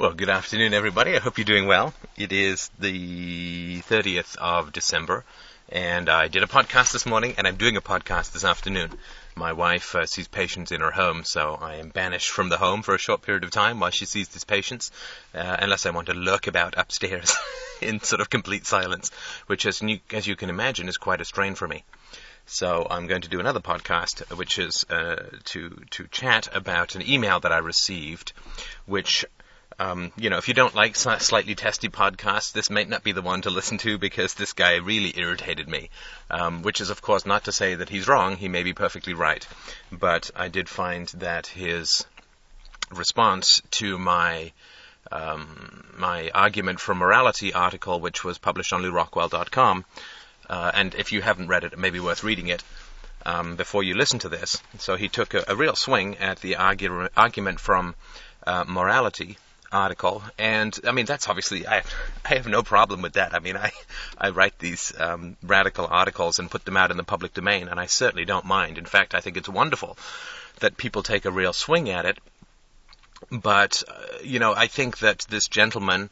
Well, good afternoon, everybody. I hope you're doing well. It is the 30th of December, and I did a podcast this morning, and I'm doing a podcast this afternoon. My wife uh, sees patients in her home, so I am banished from the home for a short period of time while she sees these patients, uh, unless I want to lurk about upstairs in sort of complete silence, which, as you, as you can imagine, is quite a strain for me. So I'm going to do another podcast, which is uh, to to chat about an email that I received, which um, you know, if you don't like slightly testy podcasts, this might not be the one to listen to because this guy really irritated me. Um, which is, of course, not to say that he's wrong. He may be perfectly right. But I did find that his response to my um, my argument for morality article, which was published on LewRockwell.com, uh, and if you haven't read it, it may be worth reading it. Um, before you listen to this. So he took a, a real swing at the argu- argument from uh, morality article, and I mean that's obviously I I have no problem with that. I mean I I write these um, radical articles and put them out in the public domain, and I certainly don't mind. In fact, I think it's wonderful that people take a real swing at it. But uh, you know, I think that this gentleman,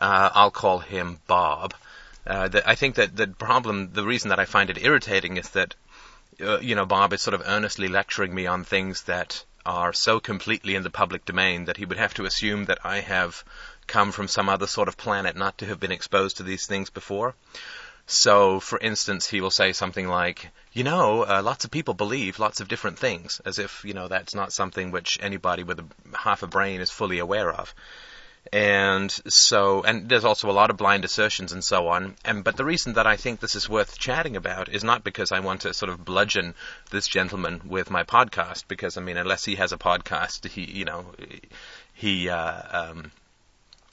uh, I'll call him Bob. Uh, that I think that the problem, the reason that I find it irritating is that, uh, you know, Bob is sort of earnestly lecturing me on things that are so completely in the public domain that he would have to assume that I have come from some other sort of planet not to have been exposed to these things before. So, for instance, he will say something like, you know, uh, lots of people believe lots of different things, as if, you know, that's not something which anybody with a, half a brain is fully aware of and so and there's also a lot of blind assertions and so on. And but the reason that I think this is worth chatting about is not because I want to sort of bludgeon this gentleman with my podcast because I mean unless he has a podcast he you know he uh, um,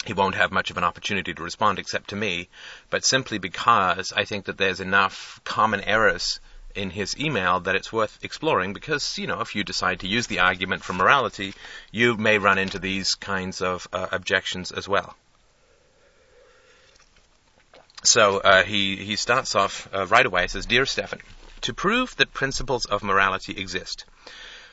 he won't have much of an opportunity to respond except to me. But simply because I think that there's enough common errors in his email that it's worth exploring because, you know, if you decide to use the argument for morality, you may run into these kinds of uh, objections as well. So uh, he, he starts off uh, right away, says, Dear Stefan, to prove that principles of morality exist,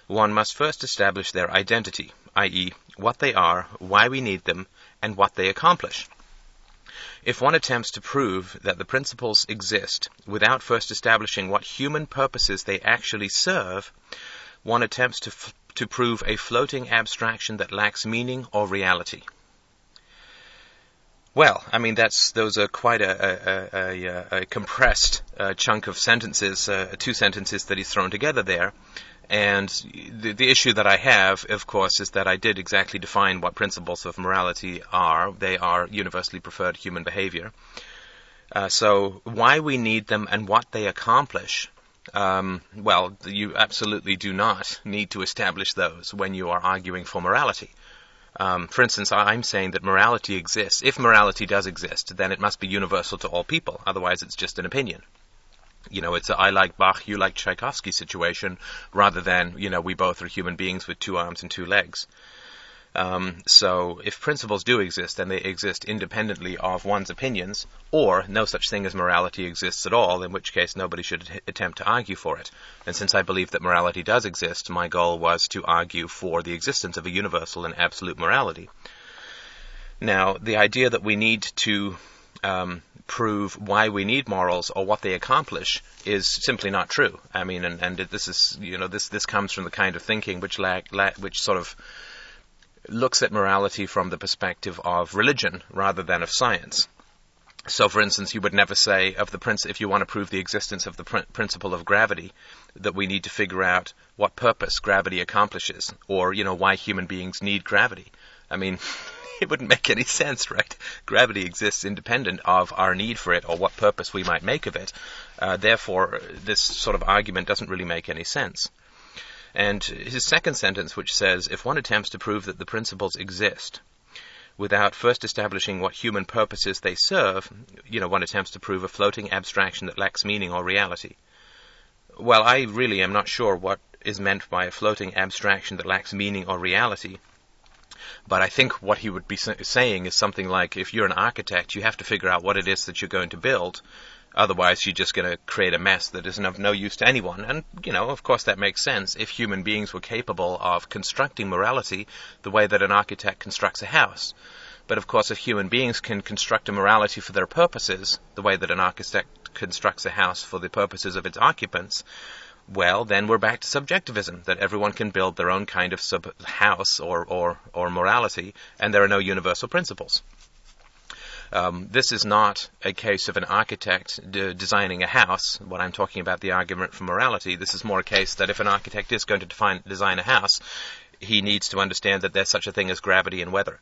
one must first establish their identity, i.e., what they are, why we need them, and what they accomplish. If one attempts to prove that the principles exist without first establishing what human purposes they actually serve, one attempts to, prove a floating abstraction that lacks meaning or reality. Well, I mean, that's those are quite a, a, a, a compressed uh, chunk of sentences, uh, two sentences that he's thrown together there. And the, the issue that I have, of course, is that I did exactly define what principles of morality are. They are universally preferred human behavior. Uh, so, why we need them and what they accomplish, um, well, you absolutely do not need to establish those when you are arguing for morality. Um, for instance, I'm saying that morality exists. If morality does exist, then it must be universal to all people. Otherwise, it's just an opinion you know, it's a I like Bach, you like Tchaikovsky situation, rather than, you know, we both are human beings with two arms and two legs. Um, so, if principles do exist, then they exist independently of one's opinions, or no such thing as morality exists at all, in which case nobody should h- attempt to argue for it. And since I believe that morality does exist, my goal was to argue for the existence of a universal and absolute morality. Now, the idea that we need to um, prove why we need morals or what they accomplish is simply not true. I mean, and, and this is, you know, this, this comes from the kind of thinking which, lack, lack, which sort of looks at morality from the perspective of religion rather than of science. So, for instance, you would never say of the prince if you want to prove the existence of the pr- principle of gravity, that we need to figure out what purpose gravity accomplishes, or you know why human beings need gravity. I mean, it wouldn't make any sense, right? Gravity exists independent of our need for it or what purpose we might make of it. Uh, therefore, this sort of argument doesn't really make any sense. And his second sentence, which says, if one attempts to prove that the principles exist, without first establishing what human purposes they serve, you know, one attempts to prove a floating abstraction that lacks meaning or reality. Well, I really am not sure what is meant by a floating abstraction that lacks meaning or reality. But I think what he would be saying is something like if you're an architect, you have to figure out what it is that you're going to build. Otherwise, you're just going to create a mess that isn't of no use to anyone. And, you know, of course, that makes sense if human beings were capable of constructing morality the way that an architect constructs a house. But of course, if human beings can construct a morality for their purposes, the way that an architect constructs a house for the purposes of its occupants, well, then we're back to subjectivism, that everyone can build their own kind of sub- house or, or, or morality, and there are no universal principles. Um, this is not a case of an architect de- designing a house. What I'm talking about, the argument for morality, this is more a case that if an architect is going to define, design a house, he needs to understand that there's such a thing as gravity and weather.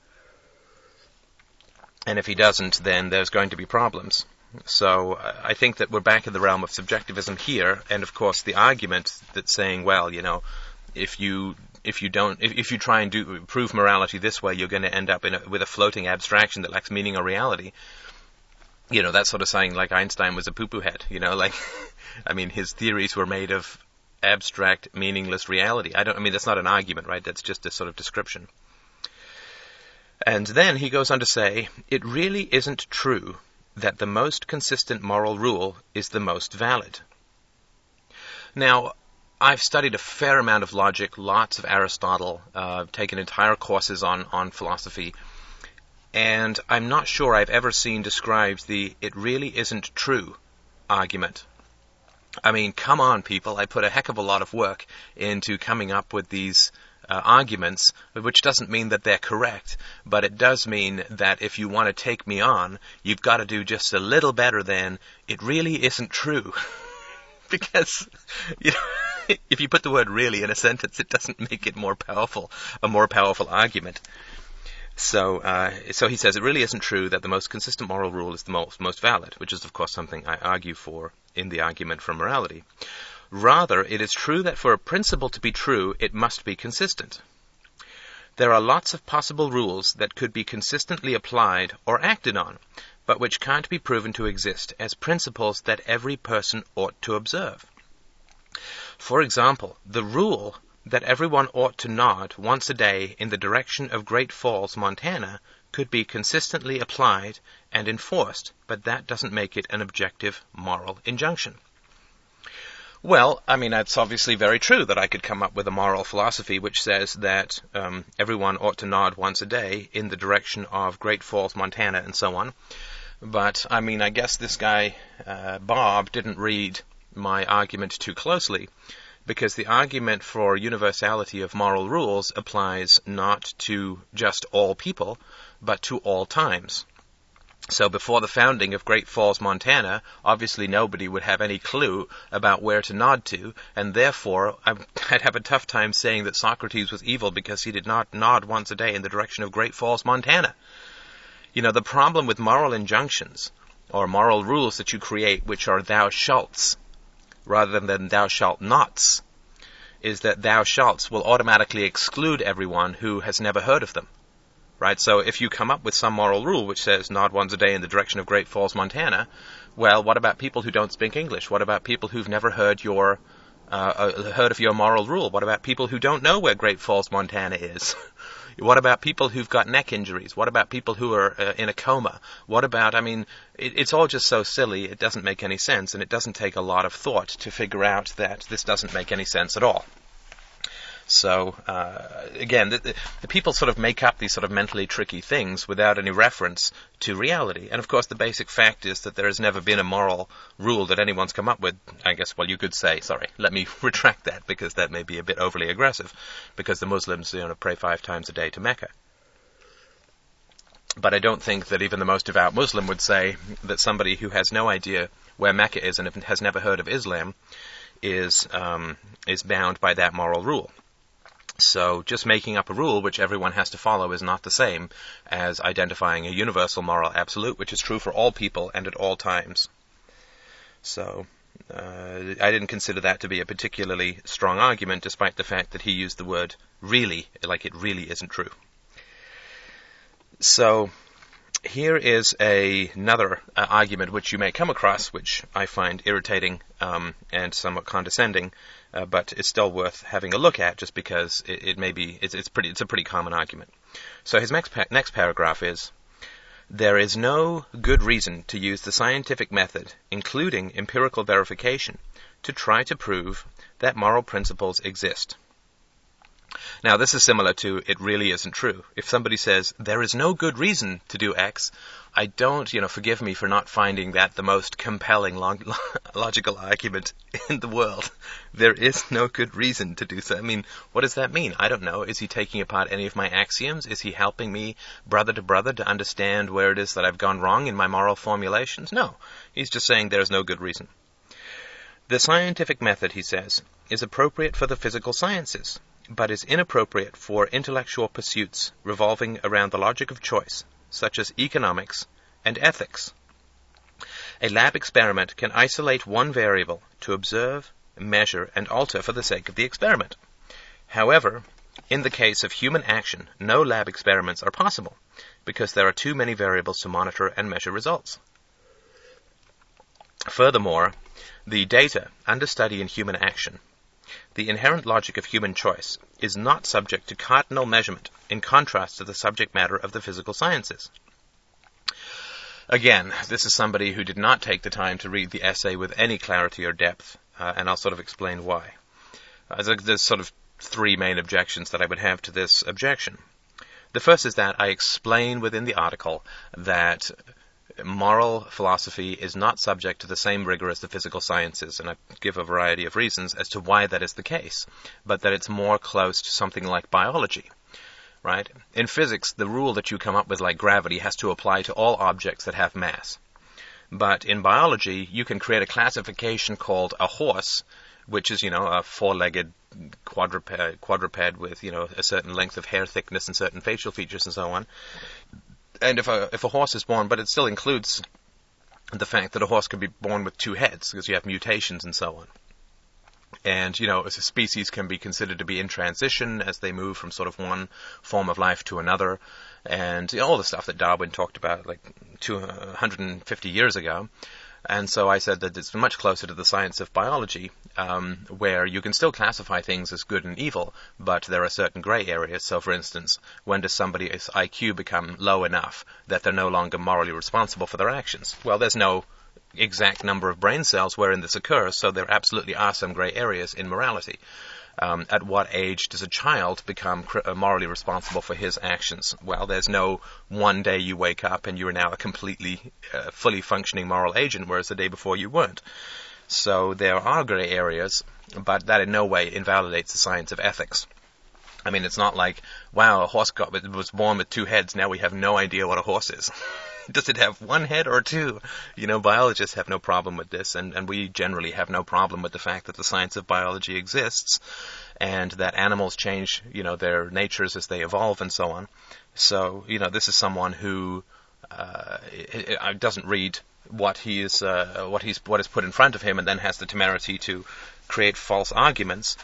And if he doesn't, then there's going to be problems. So I think that we're back in the realm of subjectivism here, and of course the argument that's saying, well, you know, if you if you don't if, if you try and do prove morality this way, you're going to end up a, with a floating abstraction that lacks meaning or reality. You know, that's sort of saying like Einstein was a poo-poo head. You know, like I mean, his theories were made of abstract, meaningless reality. I don't. I mean, that's not an argument, right? That's just a sort of description. And then he goes on to say, it really isn't true that the most consistent moral rule is the most valid. Now, I've studied a fair amount of logic, lots of Aristotle, uh, taken entire courses on, on philosophy, and I'm not sure I've ever seen described the it really isn't true argument. I mean, come on, people. I put a heck of a lot of work into coming up with these uh, arguments, which doesn't mean that they're correct, but it does mean that if you want to take me on, you've got to do just a little better than it really isn't true. because, you know, if you put the word really in a sentence, it doesn't make it more powerful, a more powerful argument. So, uh, so he says it really isn't true that the most consistent moral rule is the most, most valid, which is of course something I argue for in the argument for morality. Rather, it is true that for a principle to be true, it must be consistent. There are lots of possible rules that could be consistently applied or acted on, but which can't be proven to exist as principles that every person ought to observe. For example, the rule that everyone ought to nod once a day in the direction of Great Falls, Montana, could be consistently applied and enforced, but that doesn't make it an objective moral injunction. Well, I mean, it's obviously very true that I could come up with a moral philosophy which says that um, everyone ought to nod once a day in the direction of Great Falls, Montana, and so on. But, I mean, I guess this guy, uh, Bob, didn't read my argument too closely because the argument for universality of moral rules applies not to just all people, but to all times. So before the founding of Great Falls, Montana, obviously nobody would have any clue about where to nod to, and therefore I'd have a tough time saying that Socrates was evil because he did not nod once a day in the direction of Great Falls, Montana. You know, the problem with moral injunctions, or moral rules that you create which are thou shalts, rather than thou shalt nots, is that thou shalts will automatically exclude everyone who has never heard of them right? So if you come up with some moral rule which says nod once a day in the direction of Great Falls, Montana, well, what about people who don't speak English? What about people who've never heard your uh, uh heard of your moral rule? What about people who don't know where Great Falls, Montana is? what about people who've got neck injuries? What about people who are uh, in a coma? What about, I mean, it, it's all just so silly, it doesn't make any sense, and it doesn't take a lot of thought to figure out that this doesn't make any sense at all. So uh, again, the, the, people sort of make up these sort of mentally tricky things without any reference to reality. And of course, the basic fact is that there has never been a moral rule that anyone's come up with. I guess, well, you could say, sorry, let me retract that because that may be a bit overly aggressive, because the Muslims, you know, pray five times a day to Mecca. But I don't think that even the most devout Muslim would say that somebody who has no idea where Mecca is and has never heard of Islam is um, is bound by that moral rule. So just making up a rule which everyone has to follow is not the same as identifying a universal moral absolute, which is true for all people and at all times. So uh, I didn't consider that to be a particularly strong argument, despite the fact that he used the word really, like it really isn't true. So here is a, another uh, argument which you may come across, which I find irritating um, and somewhat condescending, uh, but it's still worth having a look at just because it, it may be it's, it's, pretty it's a pretty common argument. So his next pa- next paragraph is. There is no good reason to use the scientific method, including empirical verification, to try to prove that moral principles exist. Now, this is similar to it really isn't true. If somebody says there is no good reason to do X, I don't, you know, forgive me for not finding that the most compelling log- logical argument in the world. There is no good reason to do so. I mean, what does that mean? I don't know. Is he taking apart any of my axioms? Is he helping me, brother to brother, to understand where it is that I've gone wrong in my moral formulations? No. He's just saying there's no good reason. The scientific method, he says, is appropriate for the physical sciences, but is inappropriate for intellectual pursuits revolving around the logic of choice, such as economics and ethics. A lab experiment can isolate one variable to observe, measure, and alter for the sake of the experiment. However, in the case of human action, no lab experiments are possible because there are too many variables to monitor and measure results. Furthermore, the data under study in human action, the inherent logic of human choice, is not subject to cardinal measurement in contrast to the subject matter of the physical sciences. Again, this is somebody who did not take the time to read the essay with any clarity or depth, uh, and I'll sort of explain why. Uh, there's sort of three main objections that I would have to this objection. The first is that I explain within the article that moral philosophy is not subject to the same rigor as the physical sciences, and I give a variety of reasons as to why that is the case, but that it's more close to something like biology right? In physics, the rule that you come up with, like gravity, has to apply to all objects that have mass. But in biology, you can create a classification called a horse, which is, you know, a four-legged quadruped, quadruped with, you know, a certain length of hair thickness and certain facial features and so on. And if a, if a horse is born, but it still includes the fact that a horse could be born with two heads because you have mutations and so on and you know, as a species can be considered to be in transition as they move from sort of one form of life to another, and you know, all the stuff that Darwin talked about like 250 uh, years ago. And so I said that it's much closer to the science of biology, um, where you can still classify things as good and evil, but there are certain gray areas. So, for instance, when does somebody's IQ become low enough that they're no longer morally responsible for their actions? Well, there's no exact number of brain cells wherein this occurs, so there absolutely are some gray areas in morality. Um, at what age does a child become uh, morally responsible for his actions? Well, there's no one day you wake up and you're now a completely, uh, fully functioning moral agent, whereas the day before you weren't. So there are gray areas, but that in no way invalidates the science of ethics. I mean, it's not like, wow, a horse got, was born with two heads, now we have no idea what a horse is. Does it have one head or two? You know, biologists have no problem with this, and, and we generally have no problem with the fact that the science of biology exists and that animals change, you know, their natures as they evolve and so on. So, you know, this is someone who uh, doesn't read what he is, uh, what he's, what is put in front of him, and then has the temerity to create false arguments,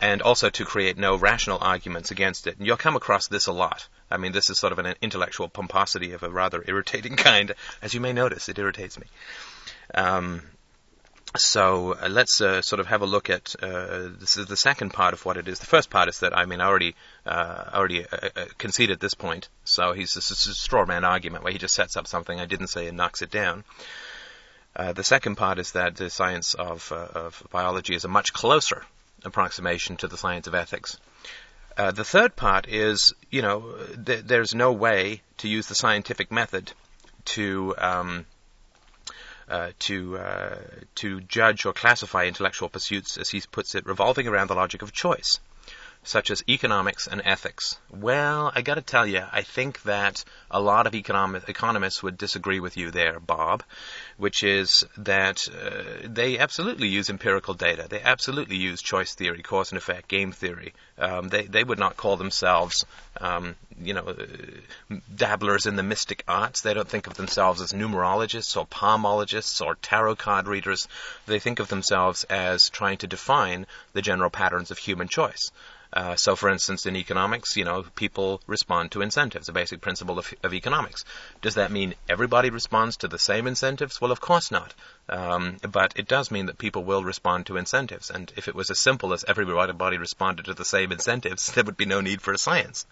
and also to create no rational arguments against it. And you'll come across this a lot. I mean, this is sort of an intellectual pomposity of a rather irritating kind. As you may notice, it irritates me. Um, so uh, let's uh, sort of have a look at uh, this is the second part of what it is. The first part is that I mean I already uh, already uh, uh, conceded this point. So he's this is a straw man argument where he just sets up something I didn't say and knocks it down. the second part is that the science of, of biology is a much closer approximation to the science of ethics. Uh, the third part is, you know, th- there's no way to use the scientific method to um, uh, to uh, to judge or classify intellectual pursuits, as he puts it, revolving around the logic of choice such as economics and ethics? Well, I got to tell you, I think that a lot of economists would disagree with you there, Bob, which is that uh, they absolutely use empirical data. They absolutely use choice theory, cause and effect, game theory. Um, they they would not call themselves, um, you know, dabblers in the mystic arts. They don't think of themselves as numerologists or palmologists or tarot card readers. They think of themselves as trying to define the general patterns of human choice. Uh, so, for instance, in economics, you know, people respond to incentives, a basic principle of, of, economics. Does that mean everybody responds to the same incentives? Well, of course not. Um, but it does mean that people will respond to incentives. And if it was as simple as everybody body responded to the same incentives, there would be no need for a science.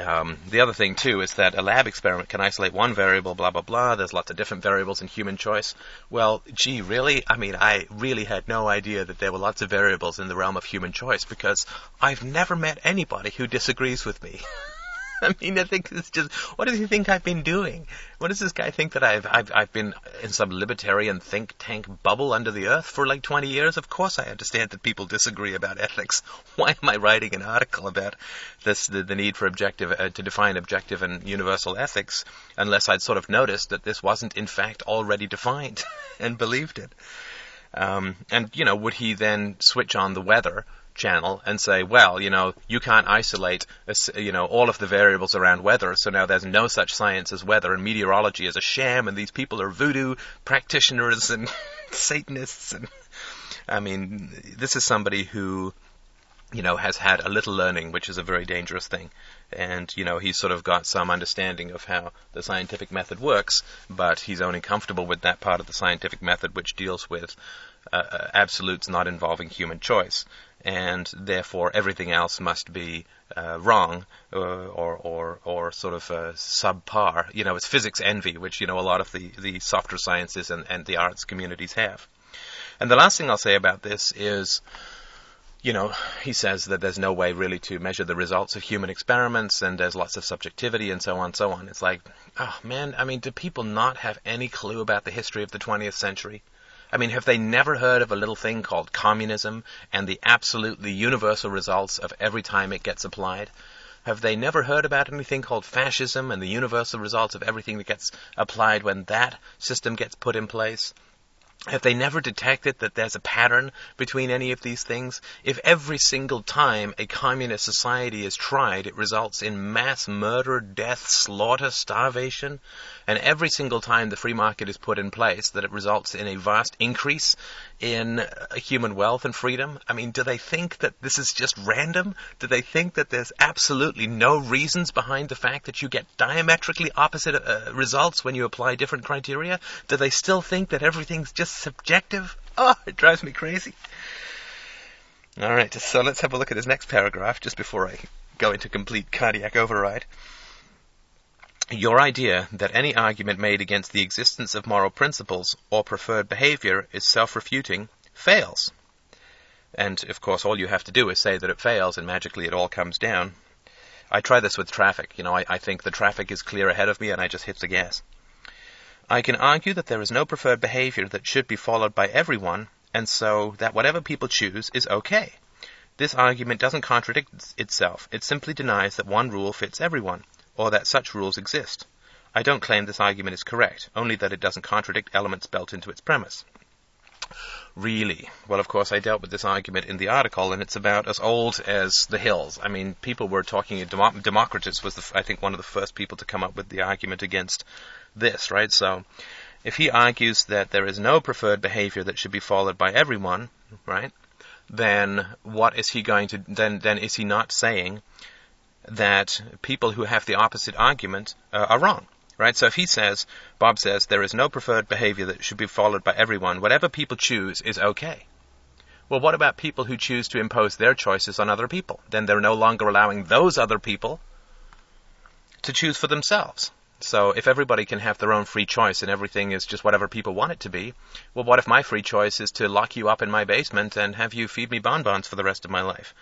Um, the other thing too is that a lab experiment can isolate one variable, blah blah blah. There's lots of different variables in human choice. Well, gee, really? I mean, I really had no idea that there were lots of variables in the realm of human choice because I've never met anybody who disagrees with me. I mean, I think it's just, what does he think I've been doing? What does this guy think that I've, I've, I've been in some libertarian think tank bubble under the earth for like 20 years? Of course I understand that people disagree about ethics. Why am I writing an article about this, the, the need for objective, uh, to define objective and universal ethics, unless I'd sort of noticed that this wasn't in fact already defined and believed it? Um, and, you know, would he then switch on the weather channel and say, well, you know, you can't isolate, you know, all of the variables around weather, so now there's no such science as weather, and meteorology is a sham, and these people are voodoo practitioners and Satanists, and I mean, this is somebody who, you know, has had a little learning, which is a very dangerous thing. And, you know, he's sort of got some understanding of how the scientific method works, but he's only comfortable with that part of the scientific method which deals with uh, uh absolutes not involving human choice and therefore everything else must be uh, wrong uh, or, or, or sort of uh, subpar. You know, it's physics envy, which, you know, a lot of the, the softer sciences and, and the arts communities have. And the last thing I'll say about this is, you know, he says that there's no way really to measure the results of human experiments and there's lots of subjectivity and so on and so on. It's like, oh man, I mean, do people not have any clue about the history of the 20th century? I mean, have they never heard of a little thing called communism and the absolutely universal results of every time it gets applied? Have they never heard about anything called fascism and the universal results of everything that gets applied when that system gets put in place? Have they never detected that there's a pattern between any of these things? If every single time a communist society is tried, it results in mass murder, death, slaughter, starvation, and every single time the free market is put in place, that it results in a vast increase in uh, human wealth and freedom? I mean, do they think that this is just random? Do they think that there's absolutely no reasons behind the fact that you get diametrically opposite uh, results when you apply different criteria? Do they still think that everything's just subjective? Oh, it drives me crazy. All right, so let's have a look at his next paragraph just before I go into complete cardiac override. Your idea that any argument made against the existence of moral principles or preferred behavior is self-refuting fails. And, of course, all you have to do is say that it fails and magically it all comes down. I try this with traffic. You know, I, I think the traffic is clear ahead of me and I just hit the gas. I can argue that there is no preferred behavior that should be followed by everyone, and so that whatever people choose is okay. This argument doesn't contradict itself. It simply denies that one rule fits everyone or that such rules exist. I don't claim this argument is correct, only that it doesn't contradict elements built into its premise. Really? Well, of course, I dealt with this argument in the article, and it's about as old as the hills. I mean, people were talking. Democritus was, the, I think, one of the first people to come up with the argument against this, right? So, if he argues that there is no preferred behavior that should be followed by everyone, right? Then what is he going to? Then, then is he not saying that people who have the opposite argument uh, are wrong. Right? So if he says, Bob says, there is no preferred behavior that should be followed by everyone, whatever people choose is okay. Well, what about people who choose to impose their choices on other people? Then they're no longer allowing those other people to choose for themselves. So if everybody can have their own free choice and everything is just whatever people want it to be, well, what if my free choice is to lock you up in my basement and have you feed me bonbons for the rest of my life?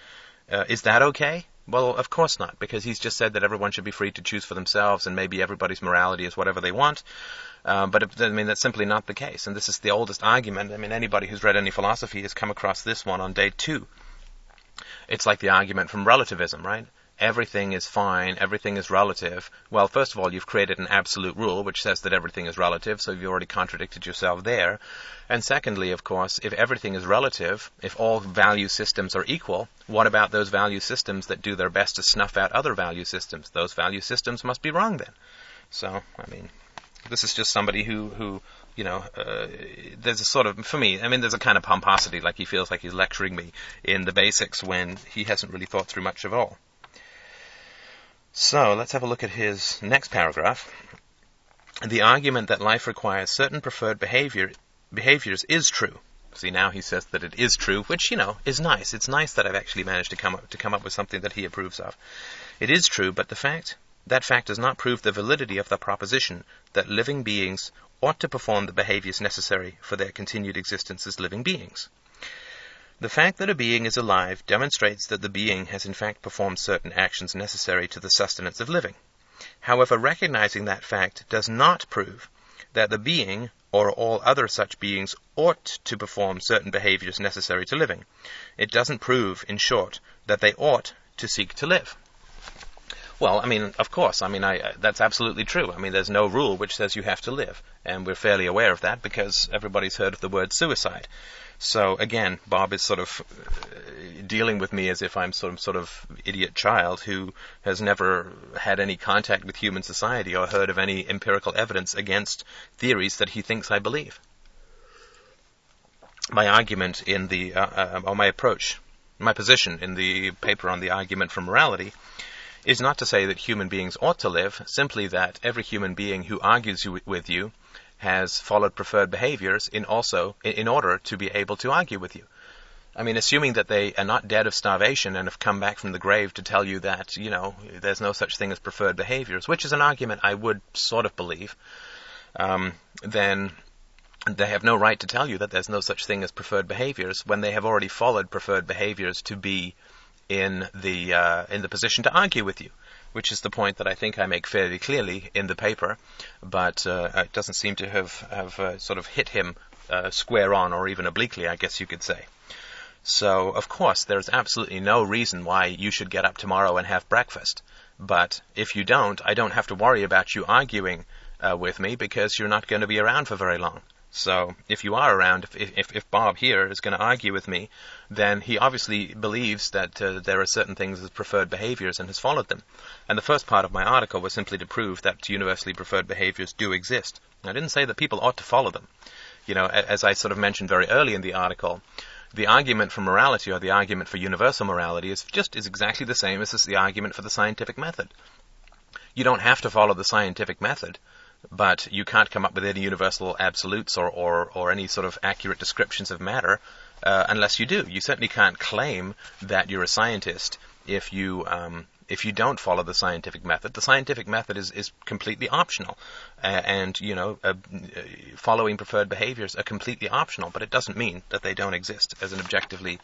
Uh, is that okay? Well, of course not, because he's just said that everyone should be free to choose for themselves, and maybe everybody's morality is whatever they want. Um, but I mean, that's simply not the case, and this is the oldest argument. I mean, anybody who's read any philosophy has come across this one on day two. It's like the argument from relativism, right? Everything is fine, everything is relative, well, first of all, you've created an absolute rule which says that everything is relative, so you've already contradicted yourself there. And secondly, of course, if everything is relative, if all value systems are equal, what about those value systems that do their best to snuff out other value systems? Those value systems must be wrong then. So, I mean, this is just somebody who, who you know, uh, there's a sort of, for me, I mean, there's a kind of pomposity, like he feels like he's lecturing me in the basics when he hasn't really thought through much of all. So let's have a look at his next paragraph. The argument that life requires certain preferred behavior, behaviors is true. See, now he says that it is true, which, you know, is nice. It's nice that I've actually managed to come up, to come up with something that he approves of. It is true, but the fact, that fact does not prove the validity of the proposition that living beings ought to perform the behaviors necessary for their continued existence as living beings. The fact that a being is alive demonstrates that the being has in fact performed certain actions necessary to the sustenance of living. However, recognizing that fact does not prove that the being or all other such beings ought to perform certain behaviors necessary to living. It doesn't prove, in short, that they ought to seek to live. Well, I mean, of course. I mean, I, that's absolutely true. I mean, there's no rule which says you have to live, and we're fairly aware of that because everybody's heard of the word suicide. So again, Bob is sort of uh, dealing with me as if I'm some sort of idiot child who has never had any contact with human society or heard of any empirical evidence against theories that he thinks I believe. My argument in the, uh, uh, or my approach, my position in the paper on the argument for morality is not to say that human beings ought to live, simply that every human being who argues with you has followed preferred behaviors in also in order to be able to argue with you. I mean, assuming that they are not dead of starvation and have come back from the grave to tell you that, you know, there's no such thing as preferred behaviors, which is an argument I would sort of believe, um, then they have no right to tell you that there's no such thing as preferred behaviors when they have already followed preferred behaviors to be in the uh, in the position to argue with you, which is the point that I think I make fairly clearly in the paper, but uh, it doesn't seem to have have uh, sort of hit him uh, square on or even obliquely, I guess you could say. So of course there's absolutely no reason why you should get up tomorrow and have breakfast. But if you don't, I don't have to worry about you arguing uh, with me because you're not going to be around for very long. So if you are around, if, if, if Bob here is going to argue with me, then he obviously believes that uh, there are certain things as preferred behaviors and has followed them. And the first part of my article was simply to prove that universally preferred behaviors do exist. I didn't say that people ought to follow them. You know, as I sort of mentioned very early in the article, the argument for morality or the argument for universal morality is just is exactly the same as the argument for the scientific method. You don't have to follow the scientific method but you can't come up with any universal absolutes or, or, or any sort of accurate descriptions of matter uh, unless you do. You certainly can't claim that you're a scientist if you um, if you don't follow the scientific method. The scientific method is, is completely optional, uh, and you know uh, following preferred behaviors are completely optional. But it doesn't mean that they don't exist as an objectively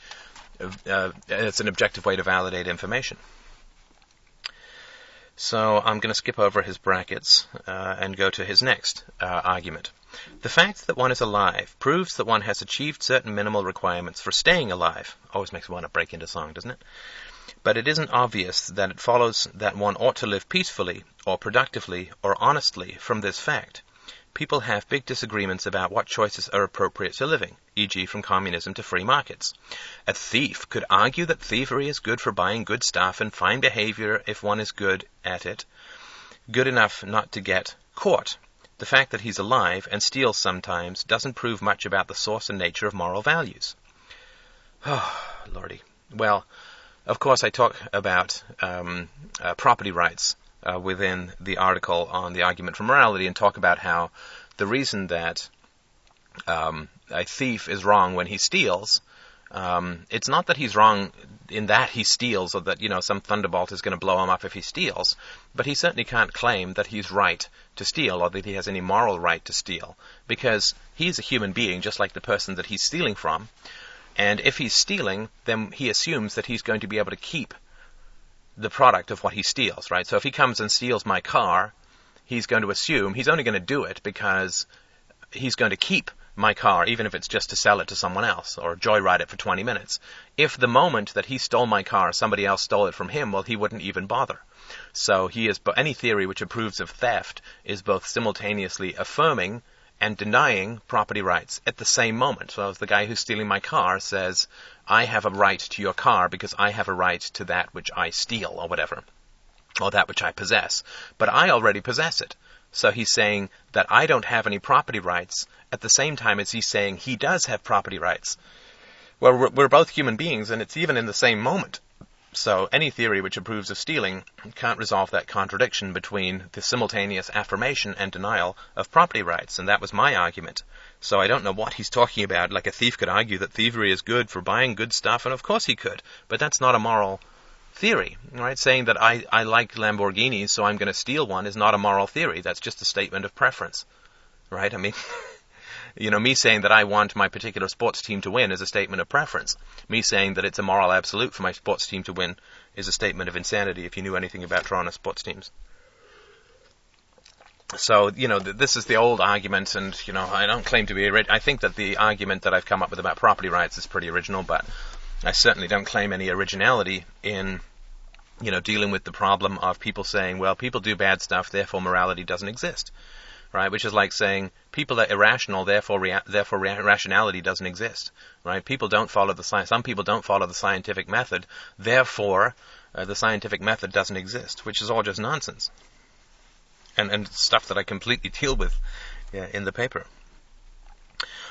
uh, as an objective way to validate information. So I'm going to skip over his brackets uh, and go to his next uh, argument. The fact that one is alive proves that one has achieved certain minimal requirements for staying alive. Always makes want to break into song, doesn't it? But it isn't obvious that it follows that one ought to live peacefully, or productively, or honestly from this fact people have big disagreements about what choices are appropriate to living, e.g., from communism to free markets. A thief could argue that thievery is good for buying good stuff and fine behavior if one is good at it, good enough not to get caught. The fact that he's alive and steals sometimes doesn't prove much about the source and nature of moral values. Oh, lordy. Well, of course, I talk about um, uh, property rights uh, within the article on the argument for morality and talk about how the reason that um, a thief is wrong when he steals, um, it's not that he's wrong in that he steals or that, you know, some thunderbolt is going to blow him up if he steals, but he certainly can't claim that he's right to steal or that he has any moral right to steal because he's a human being just like the person that he's stealing from. And if he's stealing, then he assumes that he's going to be able to keep the product of what he steals, right? So if he comes and steals my car, he's going to assume he's only going to do it because he's going to keep my car, even if it's just to sell it to someone else or joyride it for 20 minutes. If the moment that he stole my car, somebody else stole it from him, well, he wouldn't even bother. So he is, any theory which approves of theft is both simultaneously affirming and denying property rights at the same moment. So the guy who's stealing my car says, I have a right to your car because I have a right to that which I steal or whatever, or that which I possess. But I already possess it. So he's saying that I don't have any property rights at the same time as he's saying he does have property rights. Well, we're, we're both human beings and it's even in the same moment. So any theory which approves of stealing can't resolve that contradiction between the simultaneous affirmation and denial of property rights, and that was my argument. So I don't know what he's talking about. Like a thief could argue that thievery is good for buying good stuff, and of course he could, but that's not a moral theory, right? Saying that I, I like Lamborghinis, so I'm going to steal one is not a moral theory. That's just a statement of preference, right? I mean, you know, me saying that I want my particular sports team to win is a statement of preference. Me saying that it's a moral absolute for my sports team to win is a statement of insanity if you knew anything about Toronto sports teams. So, you know, th- this is the old argument, and, you know, I don't claim to be, ori- I think that the argument that I've come up with about property rights is pretty original, but I certainly don't claim any originality in, you know, dealing with the problem of people saying, well, people do bad stuff, therefore morality doesn't exist right? Which is like saying people are irrational, therefore rea- therefore rea- rationality doesn't exist, right? People don't follow the science. Some people don't follow the scientific method, therefore uh, the scientific method doesn't exist, which is all just nonsense, and and stuff that I completely deal with yeah, in the paper.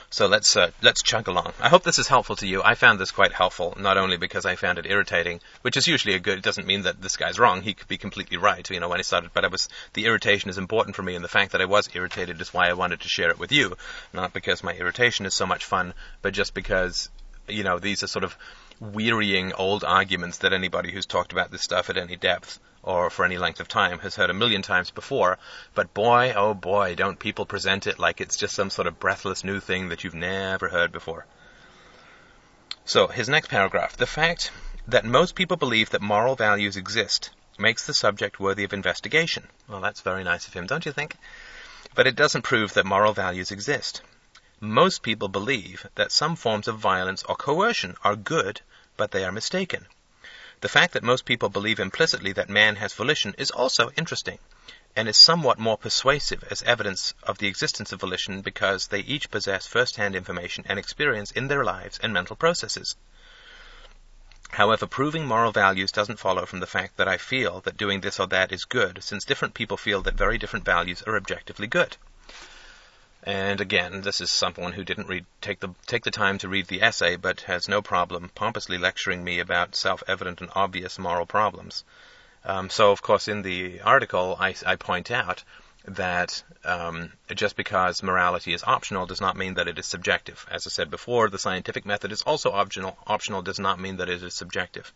So let's uh, let's chug along. I hope this is helpful to you. I found this quite helpful, not only because I found it irritating, which is usually a good. It doesn't mean that this guy's wrong. He could be completely right, you know, when he started. But I was the irritation is important for me, and the fact that I was irritated is why I wanted to share it with you, not because my irritation is so much fun, but just because you know these are sort of wearying old arguments that anybody who's talked about this stuff at any depth or for any length of time has heard a million times before. But boy, oh boy, don't people present it like it's just some sort of breathless new thing that you've never heard before. So, his next paragraph. The fact that most people believe that moral values exist makes the subject worthy of investigation. Well, that's very nice of him, don't you think? But it doesn't prove that moral values exist. Most people believe that some forms of violence or coercion are good, but they are mistaken. The fact that most people believe implicitly that man has volition is also interesting, and is somewhat more persuasive as evidence of the existence of volition because they each possess first-hand information and experience in their lives and mental processes. However, proving moral values doesn't follow from the fact that I feel that doing this or that is good, since different people feel that very different values are objectively good. And again, this is someone who didn't read take the take the time to read the essay, but has no problem pompously lecturing me about self-evident and obvious moral problems. Um, so, of course, in the article, I, I point out that um, just because morality is optional does not mean that it is subjective. As I said before, the scientific method is also optional. Optional does not mean that it is subjective.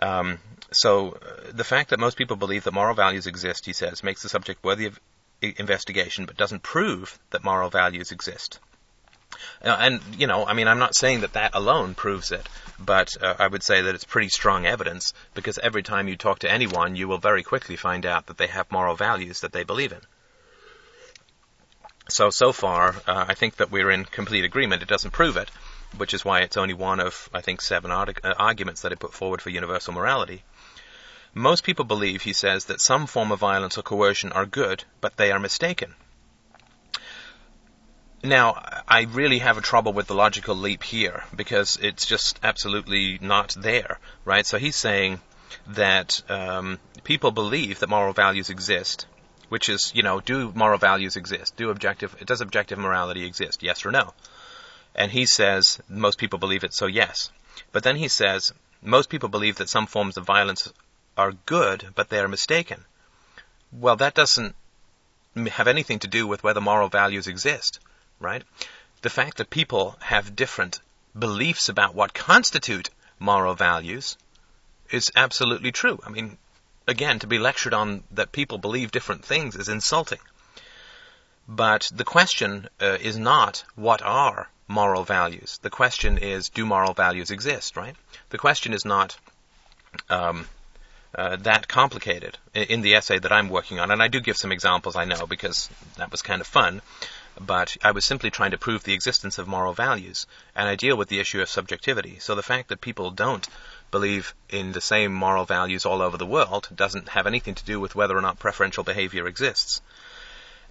Um, so, uh, the fact that most people believe that moral values exist, he says, makes the subject worthy of investigation, but doesn't prove that moral values exist. Uh, and, you know, I mean, I'm not saying that that alone proves it, but uh, I would say that it's pretty strong evidence because every time you talk to anyone, you will very quickly find out that they have moral values that they believe in. So, so far, uh, I think that we're in complete agreement. It doesn't prove it, which is why it's only one of, I think, seven arg- uh, arguments that I put forward for universal morality. Most people believe, he says, that some form of violence or coercion are good, but they are mistaken. Now, I really have a trouble with the logical leap here because it's just absolutely not there, right? So he's saying that um, people believe that moral values exist, which is, you know, do moral values exist? Do objective, does objective morality exist? Yes or no? And he says most people believe it, so yes. But then he says most people believe that some forms of violence are good, but they are mistaken. Well, that doesn't have anything to do with whether moral values exist, right? The fact that people have different beliefs about what constitute moral values is absolutely true. I mean, again, to be lectured on that people believe different things is insulting. But the question uh, is not what are moral values. The question is do moral values exist, right? The question is not um, uh, that complicated in the essay that I'm working on. And I do give some examples, I know, because that was kind of fun. But I was simply trying to prove the existence of moral values, and I deal with the issue of subjectivity. So the fact that people don't believe in the same moral values all over the world doesn't have anything to do with whether or not preferential behavior exists.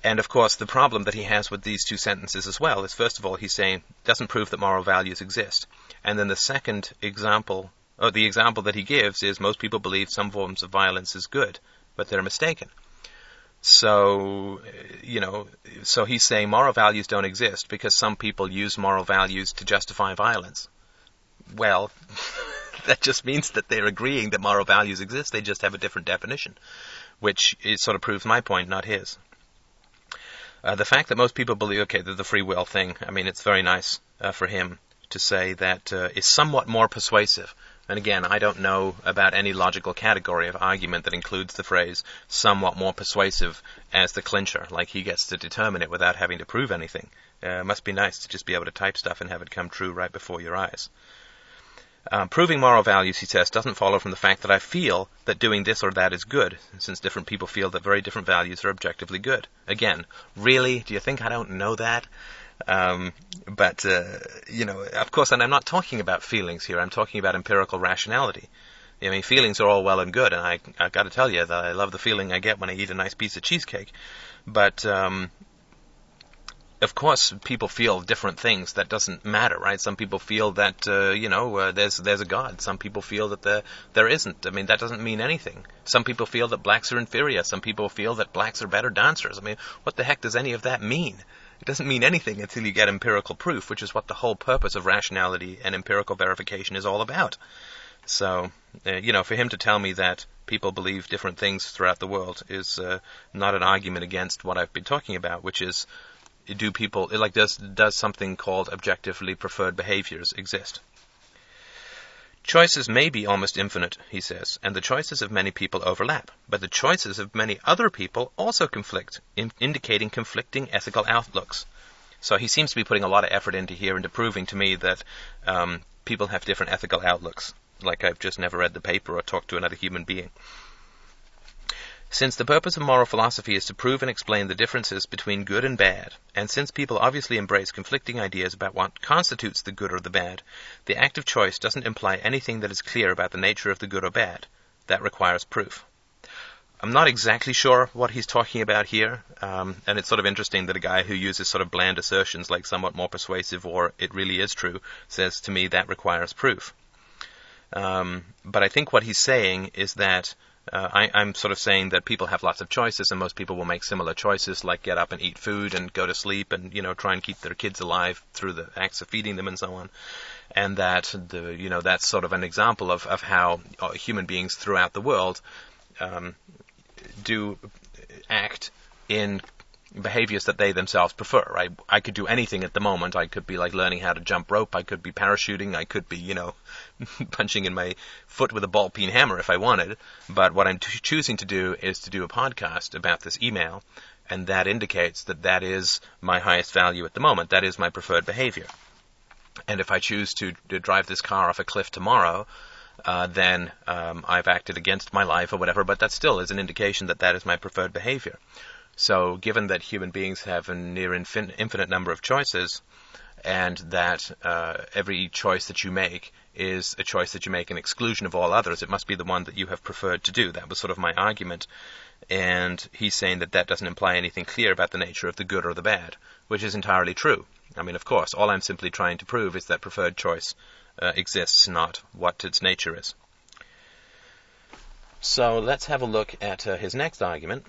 And of course, the problem that he has with these two sentences as well is first of all, he's saying doesn't prove that moral values exist. And then the second example Oh, the example that he gives is most people believe some forms of violence is good, but they're mistaken. So, you know, so he's saying moral values don't exist because some people use moral values to justify violence. Well, that just means that they're agreeing that moral values exist. They just have a different definition, which is, sort of proves my point, not his. Uh, the fact that most people believe, okay, that the free will thing, I mean, it's very nice uh, for him to say that uh, is somewhat more persuasive. And again, I don't know about any logical category of argument that includes the phrase somewhat more persuasive as the clincher, like he gets to determine it without having to prove anything. Uh, it must be nice to just be able to type stuff and have it come true right before your eyes. Um, proving moral values, he says, doesn't follow from the fact that I feel that doing this or that is good, since different people feel that very different values are objectively good. Again, really? Do you think I don't know that? Um, but, uh, you know, of course, and I'm not talking about feelings here, I'm talking about empirical rationality. I mean, feelings are all well and good, and I, I've got to tell you that I love the feeling I get when I eat a nice piece of cheesecake. But, um, of course, people feel different things. That doesn't matter, right? Some people feel that uh, you know uh, there's there's a God. Some people feel that there there isn't. I mean, that doesn't mean anything. Some people feel that blacks are inferior. Some people feel that blacks are better dancers. I mean, what the heck does any of that mean? It doesn't mean anything until you get empirical proof, which is what the whole purpose of rationality and empirical verification is all about. So, uh, you know, for him to tell me that people believe different things throughout the world is uh, not an argument against what I've been talking about, which is do people like does does something called objectively preferred behaviors exist? Choices may be almost infinite, he says, and the choices of many people overlap, but the choices of many other people also conflict, in indicating conflicting ethical outlooks. So he seems to be putting a lot of effort into here into proving to me that um, people have different ethical outlooks, like I've just never read the paper or talked to another human being. Since the purpose of moral philosophy is to prove and explain the differences between good and bad, and since people obviously embrace conflicting ideas about what constitutes the good or the bad, the act of choice doesn't imply anything that is clear about the nature of the good or bad. That requires proof. I'm not exactly sure what he's talking about here, um, and it's sort of interesting that a guy who uses sort of bland assertions like somewhat more persuasive or it really is true says to me that requires proof. Um, but I think what he's saying is that uh, I, am sort of saying that people have lots of choices, and most people will make similar choices, like get up and eat food and go to sleep, and you know try and keep their kids alive through the acts of feeding them and so on. And that the you know that's sort of an example of of how uh, human beings throughout the world um, do act in behaviors that they themselves prefer. Right? I could do anything at the moment. I could be like learning how to jump rope. I could be parachuting. I could be, you know, punching in my foot with a ball peen hammer if I wanted. But what I'm t- choosing to do is to do a podcast about this email, and that indicates that that is my highest value at the moment. That is my preferred behavior. And if I choose to, to drive this car off a cliff tomorrow, uh, then um, I've acted against my life or whatever, but that still is an indication that that is my preferred behavior. So, given that human beings have a near infin- infinite number of choices, and that uh, every choice that you make is a choice that you make in exclusion of all others, it must be the one that you have preferred to do. That was sort of my argument. And he's saying that that doesn't imply anything clear about the nature of the good or the bad, which is entirely true. I mean, of course, all I'm simply trying to prove is that preferred choice uh, exists, not what its nature is. So let's have a look at uh, his next argument.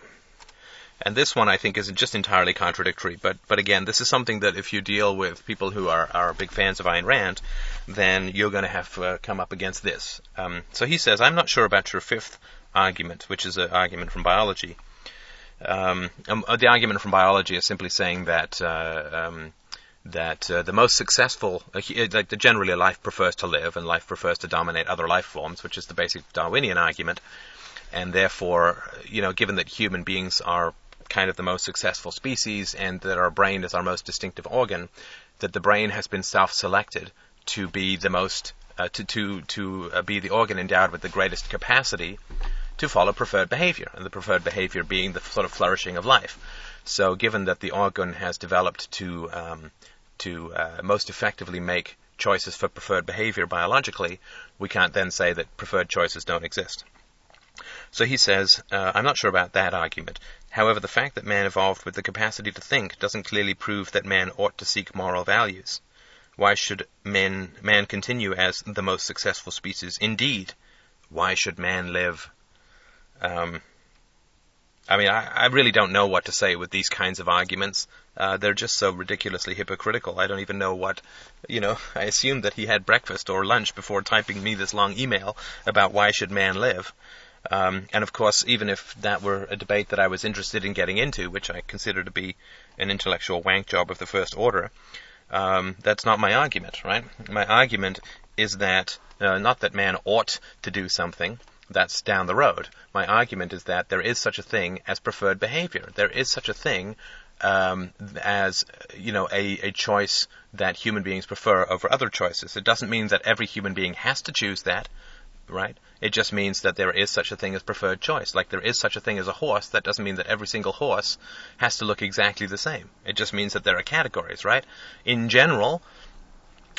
And this one I think is just entirely contradictory. But but again, this is something that if you deal with people who are, are big fans of Ayn Rand, then you're going to have to uh, come up against this. Um, so he says, I'm not sure about your fifth argument, which is an argument from biology. Um, um, uh, the argument from biology is simply saying that uh, um, that uh, the most successful, uh, like generally life prefers to live and life prefers to dominate other life forms, which is the basic Darwinian argument. And therefore, you know, given that human beings are kind of the most successful species and that our brain is our most distinctive organ, that the brain has been self-selected to be the most uh, to to to uh, be the organ endowed with the greatest capacity to follow preferred behavior, and the preferred behavior being the sort of flourishing of life. So, given that the organ has developed to um, to uh, most effectively make choices for preferred behavior biologically, we can't then say that preferred choices don't exist. So he says, uh, I'm not sure about that argument. However, the fact that man evolved with the capacity to think doesn't clearly prove that man ought to seek moral values. Why should man, man continue as the most successful species? Indeed, why should man live? Um, I mean, I, I really don't know what to say with these kinds of arguments. Uh, they're just so ridiculously hypocritical. I don't even know what, you know, I assumed that he had breakfast or lunch before typing me this long email about why should man live. Um, and of course, even if that were a debate that I was interested in getting into, which I consider to be an intellectual wank job of the first order, um, that's not my argument, right? My argument is that uh, not that man ought to do something, that's down the road. My argument is that there is such a thing as preferred behavior. There is such a thing um, as you know a, a choice that human beings prefer over other choices. It doesn't mean that every human being has to choose that, right? It just means that there is such a thing as preferred choice. Like there is such a thing as a horse. That doesn't mean that every single horse has to look exactly the same. It just means that there are categories, right? In general,